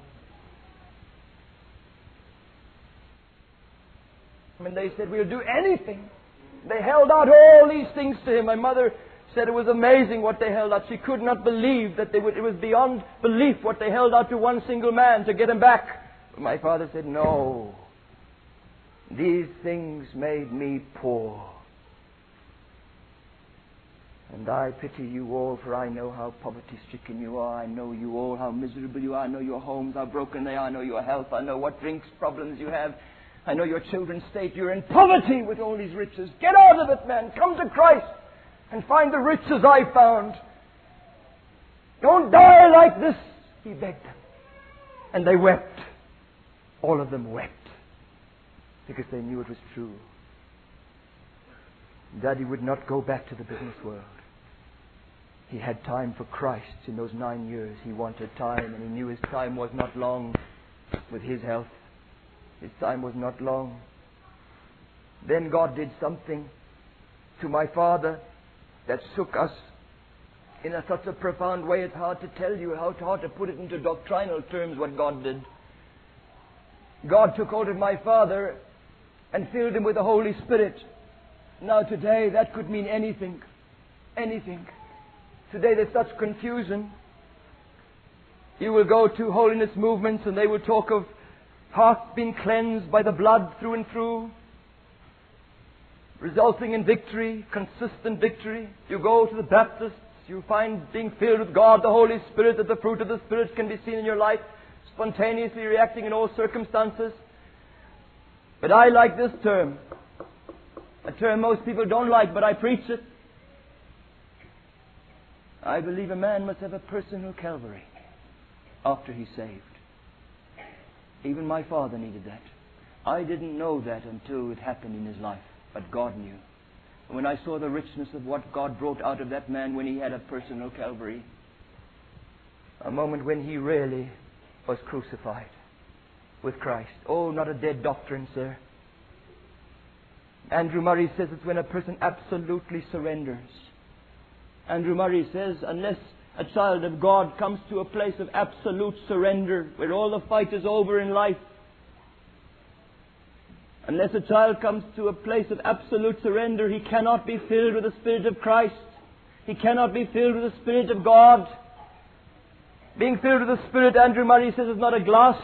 I mean, they said, We'll do anything. They held out all these things to him. My mother said it was amazing what they held out. She could not believe that they would, it was beyond belief what they held out to one single man to get him back. But my father said, No. These things made me poor. And I pity you all, for I know how poverty stricken you are. I know you all, how miserable you are. I know your homes, how broken they are. I know your health. I know what drinks problems you have. I know your children's state. You're in poverty with all these riches. Get out of it, man. Come to Christ and find the riches I found. Don't die like this, he begged them. And they wept. All of them wept because they knew it was true. Daddy would not go back to the business world. He had time for Christ in those nine years. He wanted time, and he knew his time was not long with his health. His time was not long. Then God did something to my father that shook us in a, such a profound way it's hard to tell you, how hard to put it into doctrinal terms what God did. God took hold of my father and filled him with the Holy Spirit. Now, today, that could mean anything. Anything. Today, there's such confusion. You will go to holiness movements and they will talk of hearts being cleansed by the blood through and through, resulting in victory, consistent victory. You go to the Baptists, you find being filled with God, the Holy Spirit, that the fruit of the Spirit can be seen in your life, spontaneously reacting in all circumstances. But I like this term, a term most people don't like, but I preach it. I believe a man must have a personal Calvary after he's saved. Even my father needed that. I didn't know that until it happened in his life, but God knew. And when I saw the richness of what God brought out of that man when he had a personal Calvary, a moment when he really was crucified with Christ. Oh, not a dead doctrine, sir. Andrew Murray says it's when a person absolutely surrenders. Andrew Murray says, unless a child of God comes to a place of absolute surrender, where all the fight is over in life, unless a child comes to a place of absolute surrender, he cannot be filled with the Spirit of Christ. He cannot be filled with the Spirit of God. Being filled with the Spirit, Andrew Murray says, is not a glass.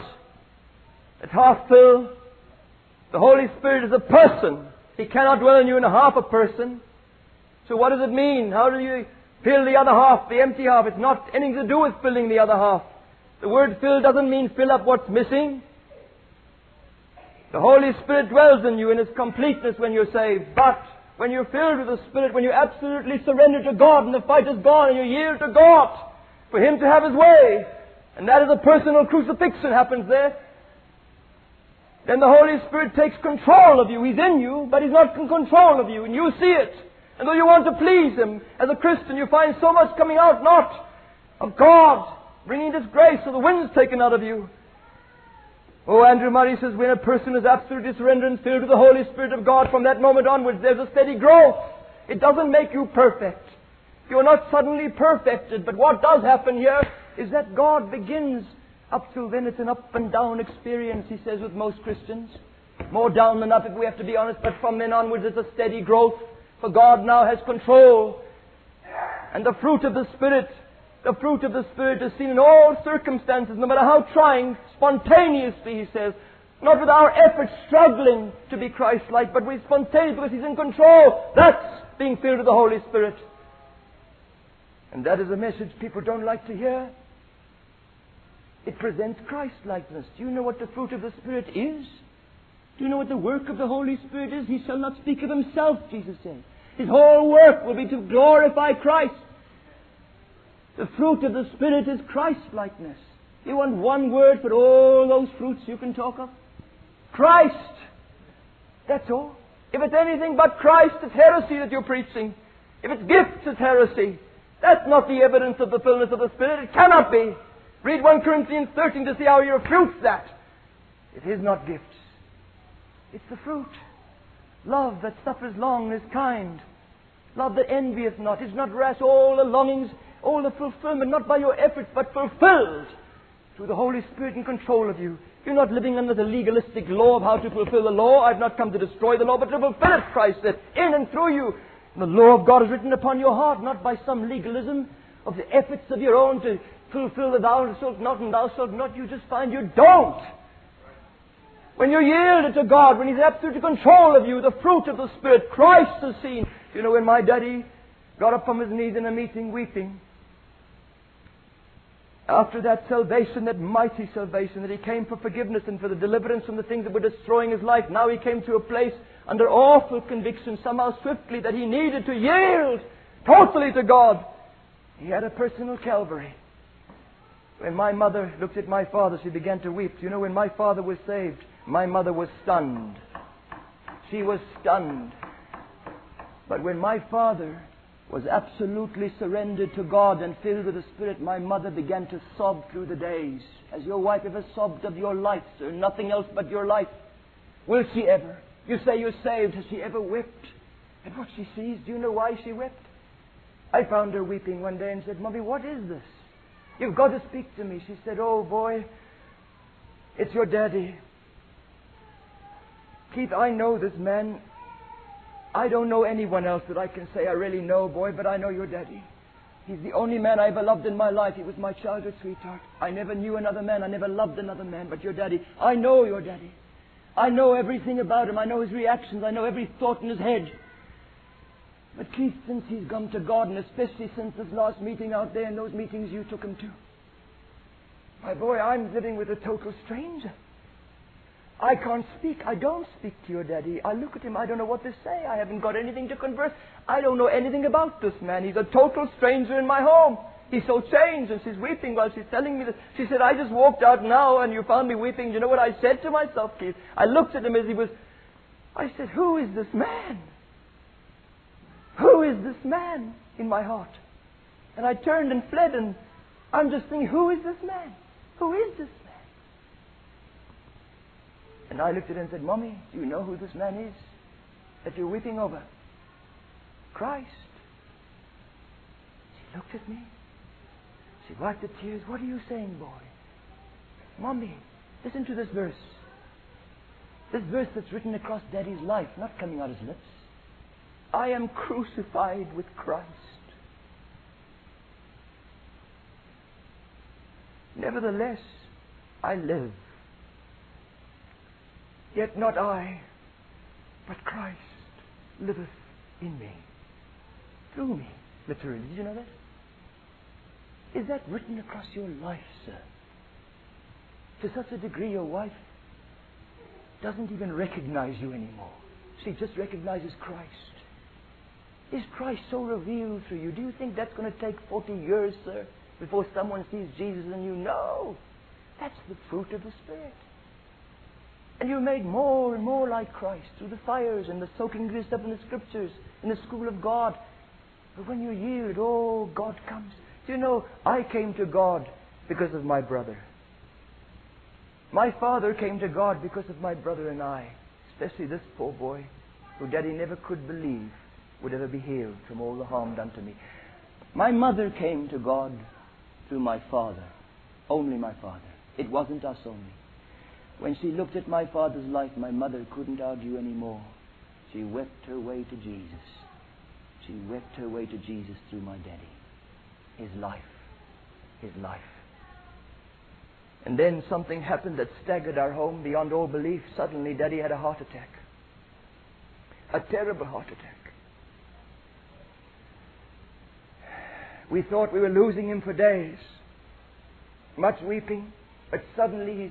It's half full. The Holy Spirit is a person. He cannot dwell in you in a half a person. So what does it mean? How do you fill the other half, the empty half? It's not anything to do with filling the other half. The word fill doesn't mean fill up what's missing. The Holy Spirit dwells in you in its completeness when you're saved. But when you're filled with the Spirit, when you absolutely surrender to God and the fight is gone and you yield to God for Him to have His way, and that is a personal crucifixion happens there, then the Holy Spirit takes control of you. He's in you, but He's not in control of you, and you see it. And though you want to please Him, as a Christian, you find so much coming out not of God, bringing disgrace, so the wind's taken out of you. Oh, Andrew Murray says when a person is absolutely surrendered and filled with the Holy Spirit of God, from that moment onwards, there's a steady growth. It doesn't make you perfect. You're not suddenly perfected, but what does happen here is that God begins. Up till then, it's an up and down experience, he says, with most Christians. More down than up, if we have to be honest, but from then onwards, it's a steady growth. For God now has control. And the fruit of the Spirit, the fruit of the Spirit is seen in all circumstances, no matter how trying, spontaneously, he says. Not with our efforts struggling to be Christ-like, but with spontaneous because He's in control. That's being filled with the Holy Spirit. And that is a message people don't like to hear. It presents Christ-likeness. Do you know what the fruit of the Spirit is? Do you know what the work of the Holy Spirit is? He shall not speak of himself, Jesus said. His whole work will be to glorify Christ. The fruit of the Spirit is Christ-likeness. You want one word for all those fruits you can talk of? Christ. That's all. If it's anything but Christ, it's heresy that you're preaching. If it's gifts, it's heresy. That's not the evidence of the fullness of the Spirit. It cannot be. Read 1 Corinthians 13 to see how he refutes that. It is not gifts. It's the fruit. Love that suffers long is kind. Love that envieth not, is not rash. All the longings, all the fulfillment, not by your efforts, but fulfilled through the Holy Spirit in control of you. You're not living under the legalistic law of how to fulfill the law. I've not come to destroy the law, but to fulfill it, Christ said, in and through you. The law of God is written upon your heart, not by some legalism of the efforts of your own to fulfill the thou shalt not and thou shalt not. You just find you don't. When you yield yielded to God, when He's absolutely control of you, the fruit of the Spirit, Christ is seen. You know, when my daddy got up from his knees in a meeting weeping, after that salvation, that mighty salvation, that he came for forgiveness and for the deliverance from the things that were destroying his life, now he came to a place under awful conviction, somehow swiftly, that he needed to yield totally to God. He had a personal Calvary. When my mother looked at my father, she began to weep. You know, when my father was saved, my mother was stunned. She was stunned. But when my father was absolutely surrendered to God and filled with the Spirit, my mother began to sob through the days. Has your wife ever sobbed of your life, sir? Nothing else but your life. Will she ever? You say you're saved. Has she ever wept And what she sees? Do you know why she wept? I found her weeping one day and said, Mommy, what is this? You've got to speak to me. She said, Oh, boy, it's your daddy. Keith, I know this man. I don't know anyone else that I can say I really know, boy, but I know your daddy. He's the only man I ever loved in my life. He was my childhood sweetheart. I never knew another man. I never loved another man but your daddy. I know your daddy. I know everything about him. I know his reactions. I know every thought in his head. But Keith, since he's come to God, and especially since this last meeting out there and those meetings you took him to, my boy, I'm living with a total stranger. I can't speak. I don't speak to your daddy. I look at him. I don't know what to say. I haven't got anything to converse. I don't know anything about this man. He's a total stranger in my home. He's so changed. And she's weeping while she's telling me this. She said, I just walked out now and you found me weeping. You know what I said to myself, Keith? I looked at him as he was. I said, Who is this man? Who is this man in my heart? And I turned and fled, and I'm just thinking, Who is this man? Who is this? And I looked at her and said, Mommy, do you know who this man is that you're weeping over? Christ. She looked at me. She wiped the tears. What are you saying, boy? Mommy, listen to this verse. This verse that's written across Daddy's life, not coming out his lips. I am crucified with Christ. Nevertheless, I live. Yet not I, but Christ liveth in me. Through me, literally. Did you know that? Is that written across your life, sir? To such a degree your wife doesn't even recognize you anymore. She just recognizes Christ. Is Christ so revealed through you? Do you think that's going to take 40 years, sir, before someone sees Jesus in you? No. That's the fruit of the Spirit. And you're made more and more like Christ through the fires and the soaking up in the Scriptures, in the school of God. But when you yield, oh, God comes. Do you know, I came to God because of my brother. My father came to God because of my brother and I, especially this poor boy who daddy never could believe would ever be healed from all the harm done to me. My mother came to God through my father, only my father. It wasn't us only. When she looked at my father's life, my mother couldn't argue anymore. She wept her way to Jesus. She wept her way to Jesus through my daddy. His life. His life. And then something happened that staggered our home beyond all belief. Suddenly, daddy had a heart attack. A terrible heart attack. We thought we were losing him for days. Much weeping, but suddenly he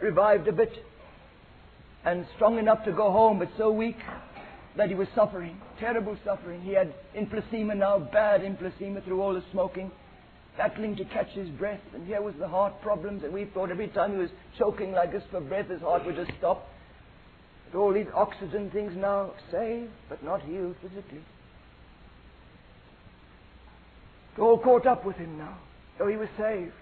revived a bit and strong enough to go home, but so weak that he was suffering, terrible suffering. He had emphysema now, bad emphysema through all the smoking, battling to catch his breath. And here was the heart problems, and we thought every time he was choking like this for breath, his heart would just stop. But all these oxygen things now saved, but not healed physically. It all caught up with him now, though he was saved.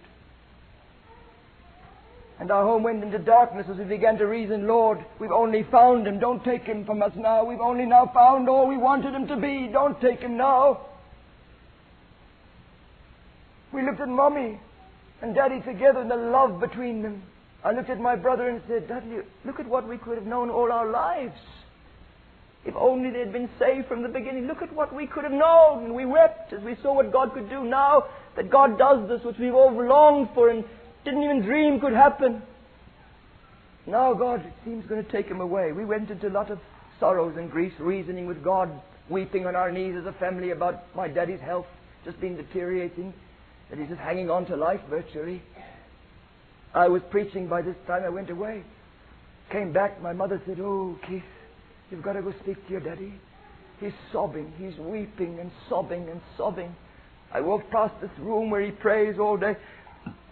And our home went into darkness as we began to reason, Lord, we've only found him. Don't take him from us now. We've only now found all we wanted him to be. Don't take him now. We looked at Mommy and Daddy together and the love between them. I looked at my brother and said, Daddy, look at what we could have known all our lives. If only they had been saved from the beginning. Look at what we could have known. And we wept as we saw what God could do. Now that God does this, which we've all longed for and didn't even dream could happen. Now God, it seems, going to take him away. We went into a lot of sorrows and griefs, reasoning with God, weeping on our knees as a family about my daddy's health just being deteriorating, that he's just hanging on to life virtually. I was preaching by this time. I went away. Came back. My mother said, Oh, Keith, You've got to go speak to your daddy. He's sobbing. He's weeping and sobbing and sobbing. I walked past this room where he prays all day.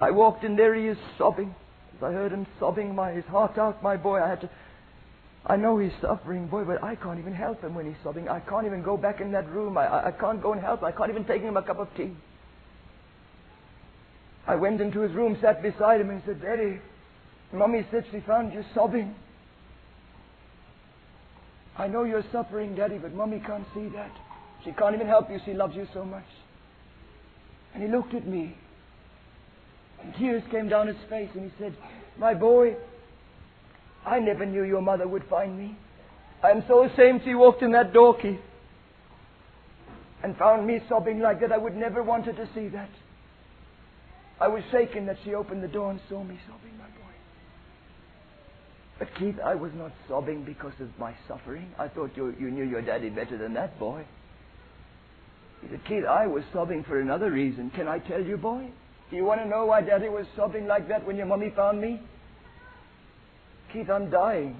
I walked in there. He is sobbing. As I heard him sobbing my his heart out, my boy, I had to. I know he's suffering, boy, but I can't even help him when he's sobbing. I can't even go back in that room. I, I, I can't go and help. I can't even take him a cup of tea. I went into his room, sat beside him, and said, Daddy, Mommy said she found you sobbing. I know you're suffering, Daddy, but Mommy can't see that. She can't even help you. She loves you so much. And he looked at me. And tears came down his face, and he said, My boy, I never knew your mother would find me. I'm so ashamed she walked in that door, Keith, and found me sobbing like that. I would never want her to see that. I was shaken that she opened the door and saw me sobbing, my boy. But Keith, I was not sobbing because of my suffering. I thought you, you knew your daddy better than that, boy. He said, Keith, I was sobbing for another reason. Can I tell you, boy? Do you want to know why daddy was sobbing like that when your mummy found me? Keith, I'm dying.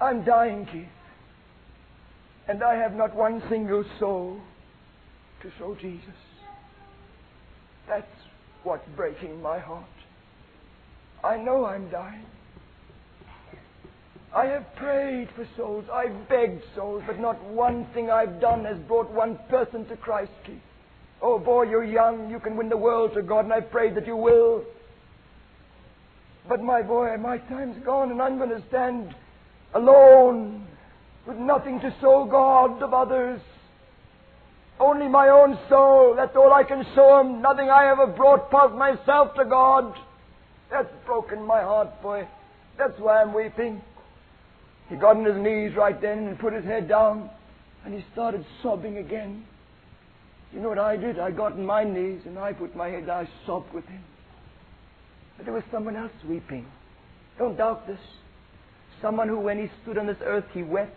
I'm dying, Keith. And I have not one single soul to show Jesus. That's what's breaking my heart. I know I'm dying. I have prayed for souls. I've begged souls, but not one thing I've done has brought one person to Christ, Keith. Oh, boy, you're young. You can win the world to God, and I pray that you will. But, my boy, my time's gone, and I'm going to stand alone with nothing to show God of others. Only my own soul. That's all I can show him. Nothing I ever brought past myself to God. That's broken my heart, boy. That's why I'm weeping. He got on his knees right then and put his head down, and he started sobbing again. You know what I did? I got on my knees and I put my head down. I sobbed with him. But there was someone else weeping. Don't doubt this. Someone who, when he stood on this earth, he wept.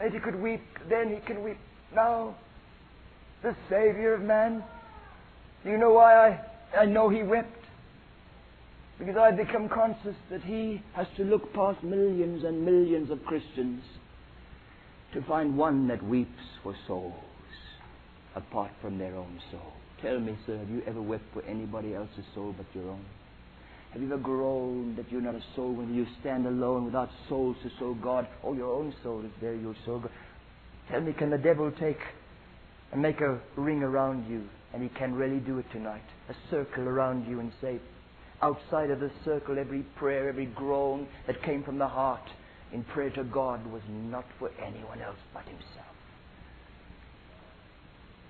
And he could weep then, he can weep now. The Savior of man. Do you know why I, I know he wept? Because I've become conscious that he has to look past millions and millions of Christians to find one that weeps for souls apart from their own soul. Tell me, sir, have you ever wept for anybody else's soul but your own? Have you ever groaned that you're not a soul when you stand alone without souls to sow God? Oh, your own soul is there, your soul. God. Tell me, can the devil take and make a ring around you? And he can really do it tonight. A circle around you and say, outside of the circle, every prayer, every groan that came from the heart in prayer to God was not for anyone else but himself.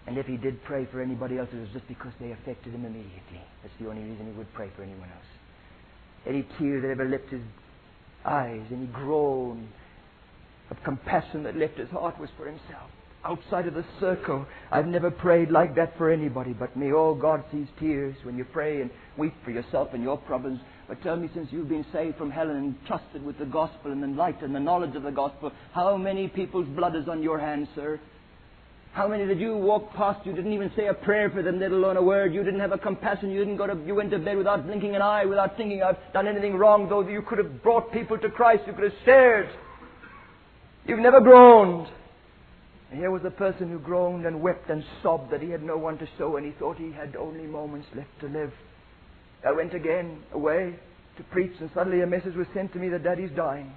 And if he did pray for anybody else, it was just because they affected him immediately. That's the only reason he would pray for anyone else. Any tear that ever left his eyes, any groan of compassion that left his heart was for himself. Outside of the circle, I've never prayed like that for anybody but me. Oh, God sees tears when you pray and weep for yourself and your problems. But tell me, since you've been saved from hell and entrusted with the gospel and the light and the knowledge of the gospel, how many people's blood is on your hands, sir? How many did you walk past? You didn't even say a prayer for them, let alone a word. You didn't have a compassion. You didn't go to, you went to bed without blinking an eye, without thinking I've done anything wrong, though you could have brought people to Christ. You could have shared. You've never groaned. And here was a person who groaned and wept and sobbed that he had no one to show and he thought he had only moments left to live. I went again away to preach and suddenly a message was sent to me that daddy's dying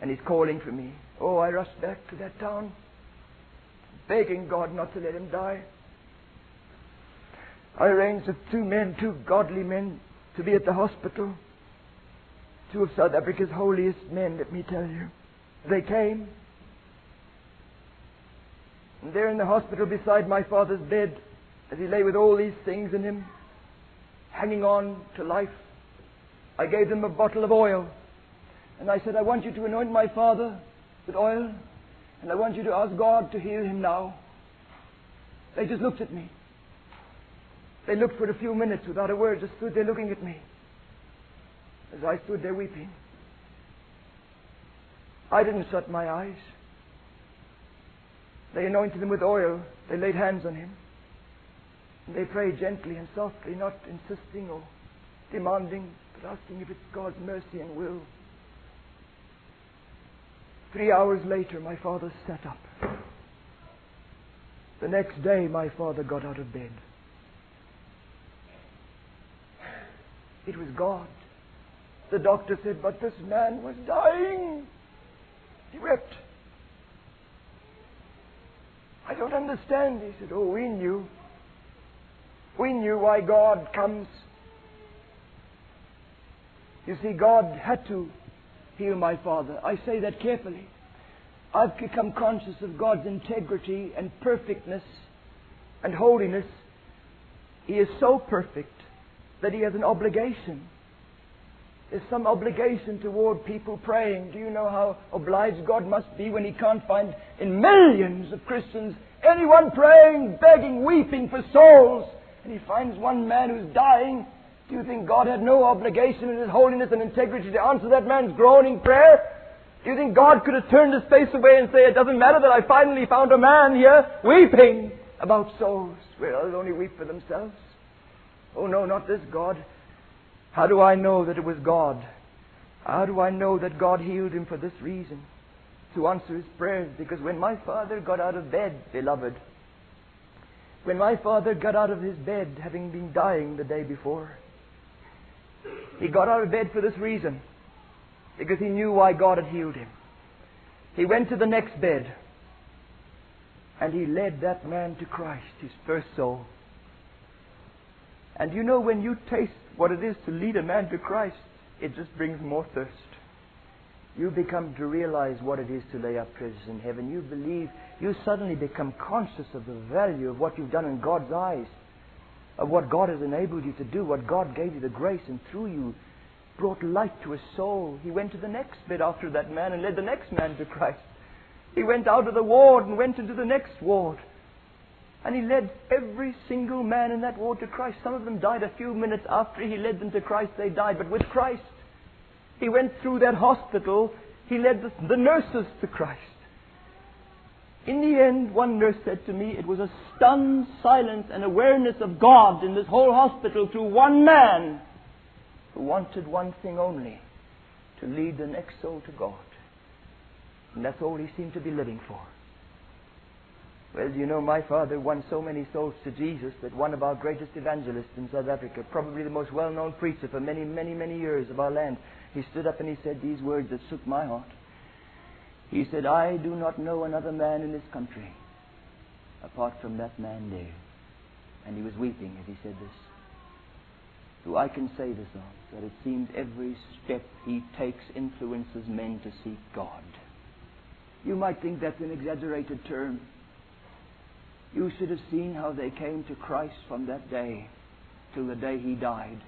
and he's calling for me. Oh, I rushed back to that town begging God not to let him die. I arranged with two men, two godly men, to be at the hospital. Two of South Africa's holiest men, let me tell you. They came. And there in the hospital beside my father's bed, as he lay with all these things in him, hanging on to life, I gave them a bottle of oil. And I said, I want you to anoint my father with oil and I want you to ask God to heal him now. They just looked at me. They looked for a few minutes without a word, just stood there looking at me. As I stood there weeping. I didn't shut my eyes. They anointed him with oil. They laid hands on him. And they prayed gently and softly, not insisting or demanding, but asking if it's God's mercy and will. Three hours later, my father sat up. The next day, my father got out of bed. It was God. The doctor said, But this man was dying. He wept. I don't understand. He said, Oh, we knew. We knew why God comes. You see, God had to heal my father. I say that carefully. I've become conscious of God's integrity and perfectness and holiness. He is so perfect that He has an obligation There's some obligation toward people praying. Do you know how obliged God must be when He can't find in millions of Christians anyone praying, begging, weeping for souls? And He finds one man who's dying. Do you think God had no obligation in His holiness and integrity to answer that man's groaning prayer? Do you think God could have turned His face away and say, It doesn't matter that I finally found a man here weeping about souls, where others only weep for themselves? Oh no, not this God. How do I know that it was God? How do I know that God healed him for this reason? To answer his prayers. Because when my father got out of bed, beloved, when my father got out of his bed, having been dying the day before, he got out of bed for this reason. Because he knew why God had healed him. He went to the next bed. And he led that man to Christ, his first soul. And you know, when you taste what it is to lead a man to Christ, it just brings more thirst. You become to realize what it is to lay up treasures in heaven. You believe, you suddenly become conscious of the value of what you've done in God's eyes, of what God has enabled you to do, what God gave you the grace and through you brought light to a soul. He went to the next bit after that man and led the next man to Christ. He went out of the ward and went into the next ward. And he led every single man in that ward to Christ. Some of them died a few minutes after he led them to Christ, they died. But with Christ, he went through that hospital, he led the, the nurses to Christ. In the end, one nurse said to me, it was a stunned silence and awareness of God in this whole hospital through one man who wanted one thing only to lead the next soul to God. And that's all he seemed to be living for. Well, you know, my father won so many souls to Jesus that one of our greatest evangelists in South Africa, probably the most well known preacher for many, many, many years of our land, he stood up and he said these words that shook my heart. He said, I do not know another man in this country apart from that man there. And he was weeping as he said this. Who I can say this of, that it seems every step he takes influences men to seek God. You might think that's an exaggerated term. You should have seen how they came to Christ from that day till the day he died,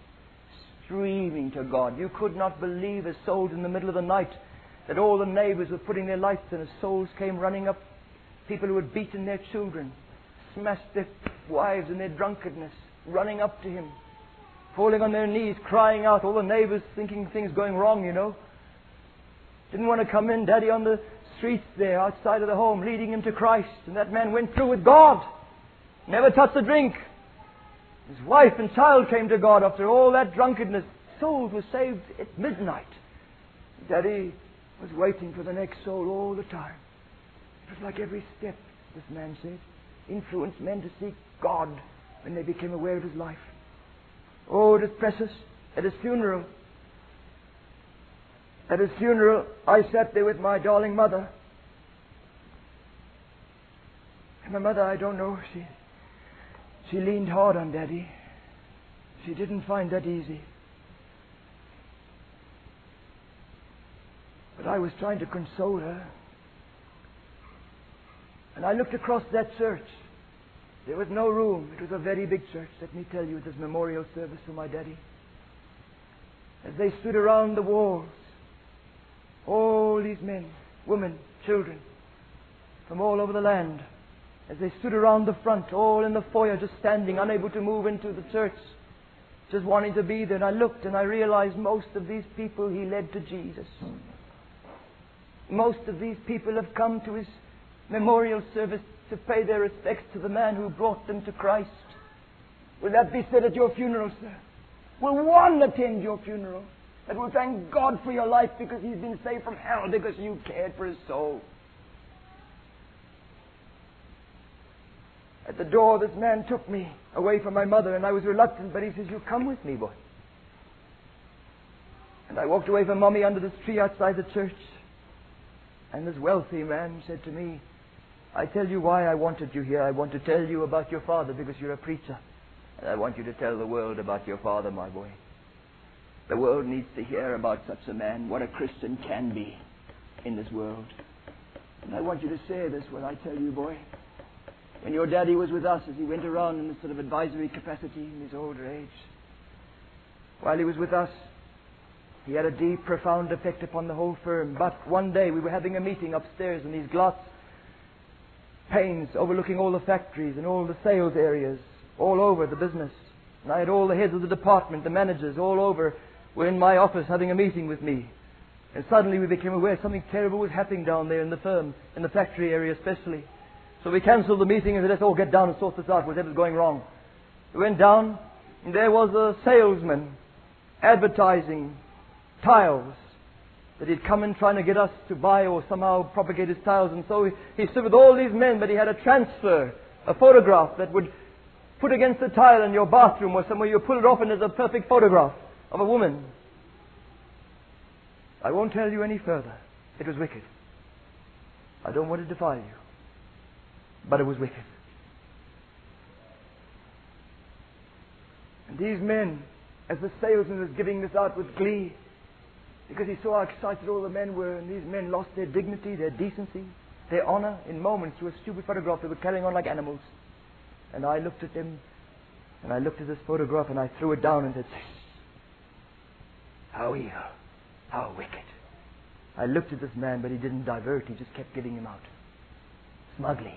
streaming to God. You could not believe as souls in the middle of the night that all the neighbors were putting their lights and as souls came running up, people who had beaten their children, smashed their wives in their drunkenness, running up to him, falling on their knees, crying out, all the neighbors thinking things going wrong, you know. Didn't want to come in, Daddy on the streets there outside of the home, leading him to Christ. And that man went through with God. Never touched a drink. His wife and child came to God after all that drunkenness. Souls were saved at midnight. Daddy was waiting for the next soul all the time. It was like every step, this man said, influenced men to seek God when they became aware of his life. Oh, it is precious. At his funeral, at his funeral, I sat there with my darling mother. And my mother, I don't know, she, she leaned hard on Daddy. She didn't find that easy. But I was trying to console her. And I looked across that church. There was no room. It was a very big church, let me tell you, it this memorial service for my daddy. As they stood around the walls, all these men, women, children from all over the land, as they stood around the front, all in the foyer, just standing, unable to move into the church, just wanting to be there. And I looked and I realized most of these people he led to Jesus. Most of these people have come to his memorial service to pay their respects to the man who brought them to Christ. Will that be said at your funeral, sir? Will one attend your funeral? that will thank God for your life because he's been saved from hell because you cared for his soul. At the door, this man took me away from my mother, and I was reluctant, but he says, You come with me, boy. And I walked away from Mommy under this tree outside the church. And this wealthy man said to me, I tell you why I wanted you here. I want to tell you about your father because you're a preacher. And I want you to tell the world about your father, my boy. The world needs to hear about such a man, what a Christian can be in this world. And I want you to say this when I tell you, boy. When your daddy was with us as he went around in this sort of advisory capacity in his older age, while he was with us, He had a deep, profound effect upon the whole firm. But one day we were having a meeting upstairs in these glass panes overlooking all the factories and all the sales areas all over the business. And I had all the heads of the department, the managers all over, were in my office having a meeting with me. And suddenly we became aware something terrible was happening down there in the firm, in the factory area especially. So we cancelled the meeting and said, let's all get down and sort this out, whatever's going wrong. We went down, and there was a salesman advertising tiles that he'd come in trying to get us to buy or somehow propagate his tiles. And so he, stood with all these men, but he had a transfer, a photograph that would put against the tile in your bathroom or somewhere. You pull it off and there's a perfect photograph of a woman. I won't tell you any further. It was wicked. I don't want to defile you. But it was wicked. And these men, as the salesman was giving this out with glee, because he saw how excited all the men were, and these men lost their dignity, their decency, their honor in moments through a stupid photograph they were carrying on like animals. And I looked at them, and I looked at this photograph, and I threw it down and said, How evil, how wicked. I looked at this man, but he didn't divert, he just kept giving him out. Smugly.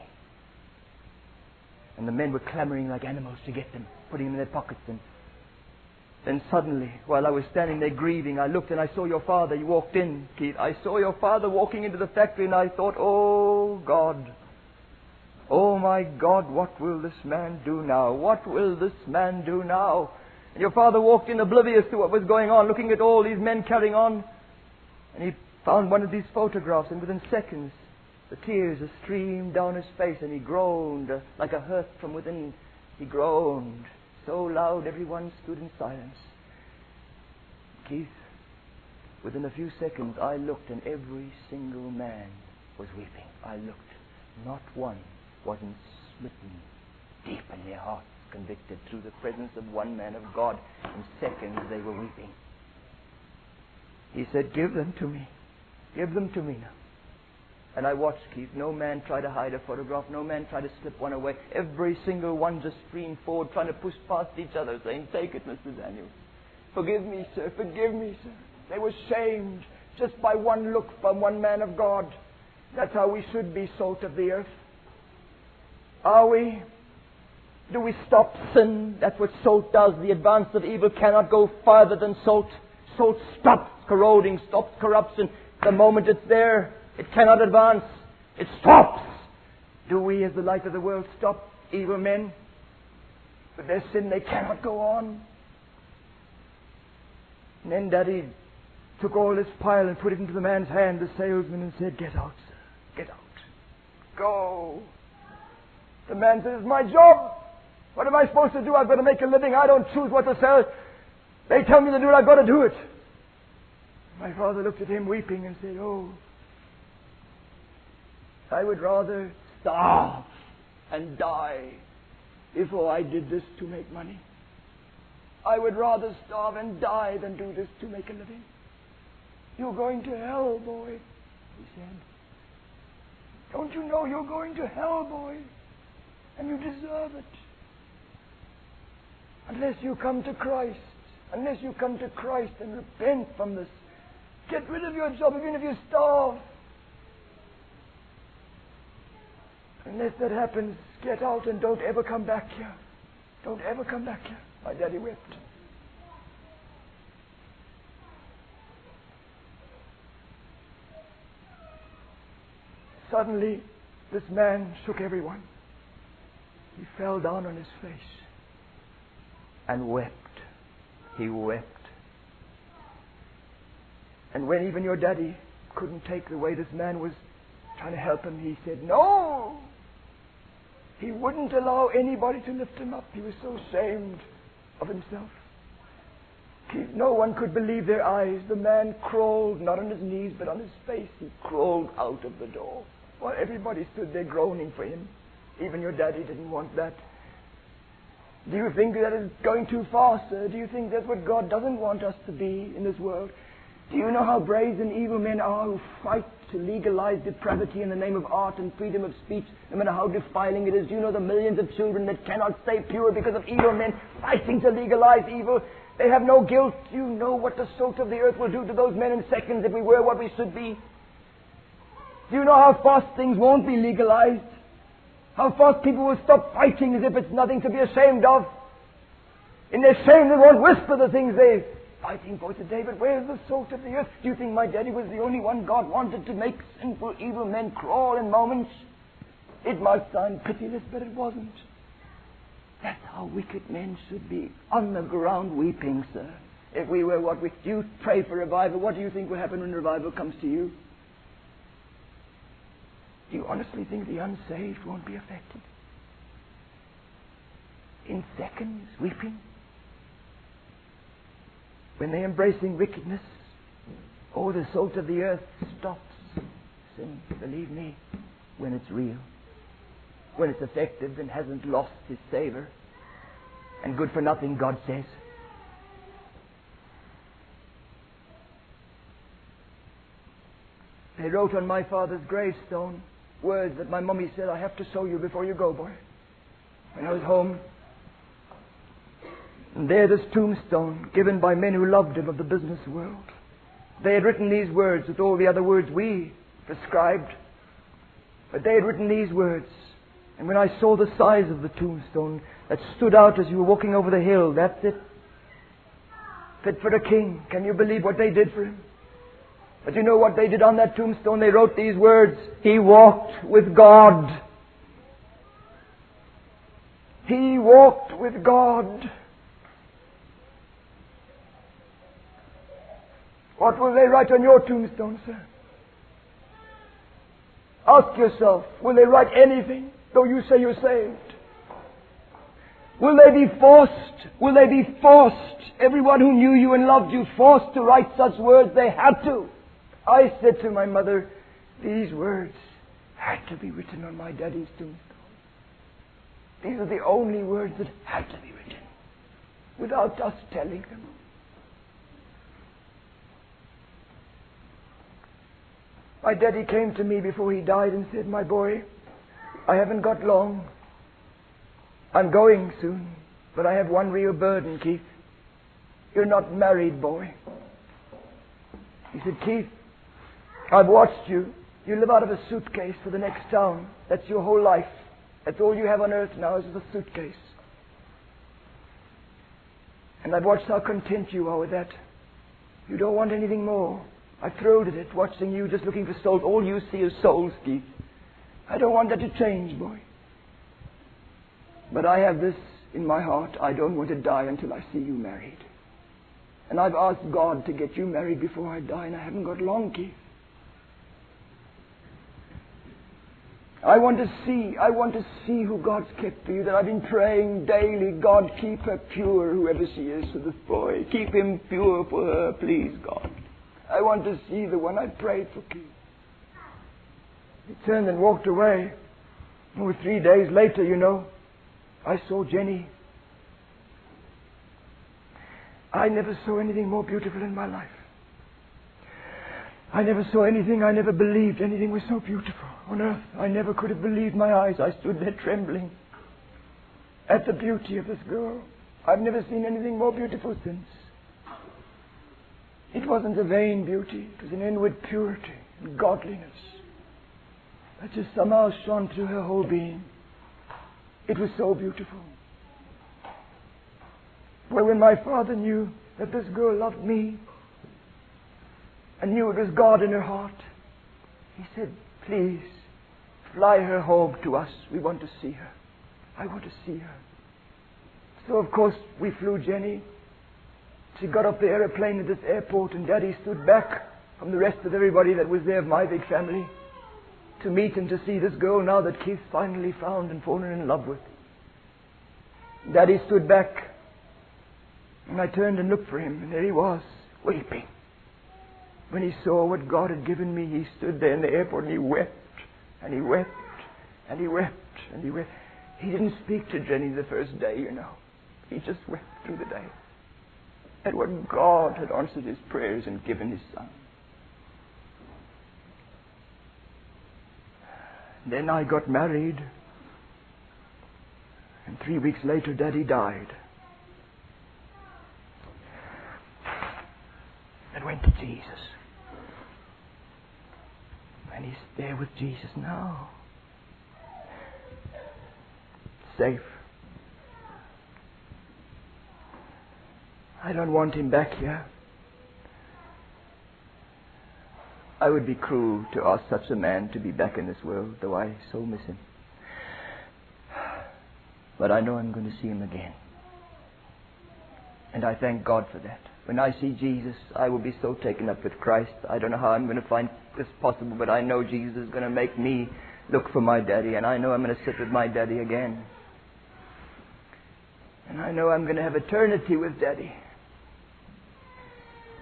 And the men were clamoring like animals to get them, putting them in their pockets and then suddenly, while I was standing there grieving, I looked and I saw your father. You walked in, Keith. I saw your father walking into the factory and I thought, oh God, oh my God, what will this man do now? What will this man do now? And your father walked in oblivious to what was going on, looking at all these men carrying on. And he found one of these photographs and within seconds, the tears streamed down his face and he groaned like a hurt from within. He groaned so loud everyone stood in silence. Keith, within a few seconds I looked and every single man was weeping. I looked. Not one wasn't smitten deep in their hearts, convicted through the presence of one man of God. In seconds they were weeping. He said, Give them to me. Give them to me now. And I watched Keith. No man tried to hide a photograph. No man tried to slip one away. Every single one just streamed forward, trying to push past each other, saying, Take it, Mr. Daniel. Forgive me, sir. Forgive me, sir. They were shamed just by one look from one man of God. That's how we should be salt of the earth. Are we? Do we stop sin? That's what salt does. The advance of evil cannot go farther than salt. Salt stops corroding, stops corruption. The moment it's there, it cannot advance. It stops. Do we, as the light of the world, stop evil men? With their sin, they cannot go on. And then Daddy took all this pile and put it into the man's hand, the salesman, and said, Get out, sir. Get out. Go. The man says, It's my job. What am I supposed to do? I've got to make a living. I don't choose what to sell. They tell me to do it. I've got to do it. My father looked at him weeping and said, Oh, I would rather starve and die before I did this to make money. I would rather starve and die than do this to make a living. You're going to hell, boy, he said. Don't you know you're going to hell, boy? And you deserve it. Unless you come to Christ, unless you come to Christ and repent from this, get rid of your job, even if you starve. Unless that happens, get out and don't ever come back here. Don't ever come back here. My daddy wept. Suddenly, this man shook everyone. He fell down on his face and wept. He wept. And when even your daddy couldn't take the way this man was trying to help him, he said, No! He wouldn't allow anybody to lift him up. He was so ashamed of himself. No one could believe their eyes. The man crawled, not on his knees, but on his face. He crawled out of the door while everybody stood there groaning for him. Even your daddy didn't want that. Do you think that is going too far, sir? Do you think that's what God doesn't want us to be in this world? Do you know how brazen evil men are who fight to legalize depravity in the name of art and freedom of speech, no matter how defiling it is? You know the millions of children that cannot stay pure because of evil men fighting to legalize evil? They have no guilt. You know what the salt of the earth will do to those men in seconds if we were what we should be. Do you know how fast things won't be legalized? How fast people will stop fighting as if it's nothing to be ashamed of. In their shame, they won't whisper the things they're fighting for today. But where's the salt of the earth? Do you think my daddy was the only one God wanted to make sinful, evil men crawl in moments? It might sound pitiless, but it wasn't. That's how wicked men should be. On the ground weeping, sir. If we were what we do, pray for revival. What do you think will happen when revival comes to you? Do you honestly think the unsaved won't be affected? In seconds, weeping? When they're embracing wickedness, oh, the salt of the earth stops sin, believe me, when it's real when it's effective and hasn't lost its savor. And good for nothing, God says. They wrote on my father's gravestone words that my mummy said, I have to show you before you go, boy. When I was home, and there this tombstone given by men who loved him of the business world. They had written these words with all the other words we prescribed, but they had written these words and when I saw the size of the tombstone that stood out as you were walking over the hill, that's it. Fit for a king. Can you believe what they did for him? But you know what they did on that tombstone? They wrote these words He walked with God. He walked with God. What will they write on your tombstone, sir? Ask yourself, will they write anything? though you say you're saved? Will they be forced? Will they be forced? Everyone who knew you and loved you forced to write such words? They had to. I said to my mother, these words had to be written on my daddy's tombstone. These are the only words that had to be written without us telling them. My daddy came to me before he died and said, My boy, I haven't got long. I'm going soon, but I have one real burden, Keith. You're not married, boy. He said, Keith, I've watched you. You live out of a suitcase for the next town. That's your whole life. That's all you have on earth now is a suitcase. And I've watched how content you are with that. You don't want anything more. I've thrilled at it, watching you just looking for souls. All you see is souls, Keith. I don't want that to change, boy. But I have this in my heart. I don't want to die until I see you married. And I've asked God to get you married before I die, and I haven't got long, Keith. I want to see, I want to see who God's kept for you, that I've been praying daily, God, keep her pure, whoever she is, for this boy. Keep him pure for her, please, God. I want to see the one I prayed for, Keith. He turned and walked away. Three days later, you know, I saw Jenny. I never saw anything more beautiful in my life. I never saw anything, I never believed anything was so beautiful on earth. I never could have believed my eyes. I stood there trembling at the beauty of this girl. I've never seen anything more beautiful since. It wasn't a vain beauty, it was an inward purity and godliness that just somehow shone through her whole being. It was so beautiful. Well, when my father knew that this girl loved me and knew it was God in her heart, he said, Please, fly her home to us. We want to see her. I want to see her. So, of course, we flew Jenny. She got off the aeroplane at this airport, and Daddy stood back from the rest of everybody that was there of my big family to meet and to see this girl now that Keith finally found and fallen in love with. Daddy stood back, and I turned and looked for him, and there he was, weeping. When he saw what God had given me, he stood there in the airport and he wept, and he wept, and he wept, and he wept. He didn't speak to Jenny the first day, you know. He just wept through the day. At what God had answered his prayers and given his son. Then I got married. And three weeks later, Daddy died. And went to Jesus. And he's there with Jesus now. Safe. I don't want him back here. I would be cruel to ask such a man to be back in this world, though I so miss him. But I know I'm going to see him again. And I thank God for that. When I see Jesus, I will be so taken up with Christ. I don't know how I'm going to find this possible, but I know Jesus is going to make me look for my daddy, and I know I'm going to sit with my daddy again. And I know I'm going to have eternity with daddy.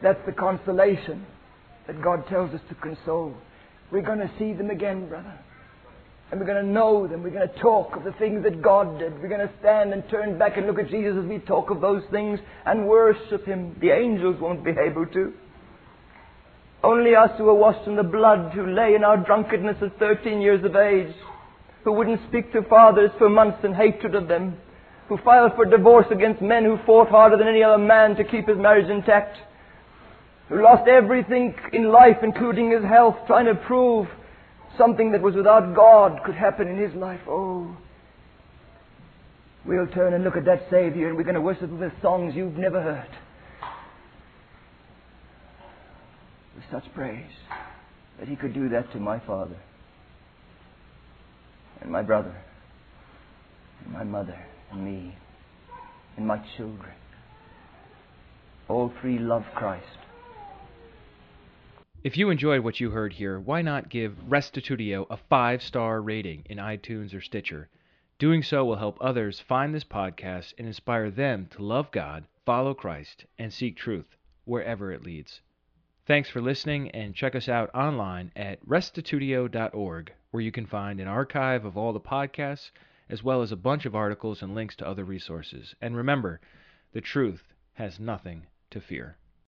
That's the consolation that God tells us to console. We're going to see them again, brother. And we're going to know them. We're going to talk of the things that God did. We're going to stand and turn back and look at Jesus as we talk of those things and worship Him. The angels won't be able to. Only us who are washed in the blood, who lay in our drunkenness at 13 years of age, who wouldn't speak to fathers for months in hatred of them, who filed for divorce against men who fought harder than any other man to keep his marriage intact, who lost everything in life, including his health, trying to prove something that was without God could happen in his life. Oh, we'll turn and look at that Savior and we're going to worship with songs you've never heard. With such praise that he could do that to my father and my brother and my mother and me and my children. All three love Christ. If you enjoyed what you heard here, why not give Restitutio a five star rating in iTunes or Stitcher? Doing so will help others find this podcast and inspire them to love God, follow Christ, and seek truth wherever it leads. Thanks for listening, and check us out online at restitutio.org, where you can find an archive of all the podcasts, as well as a bunch of articles and links to other resources. And remember, the truth has nothing to fear.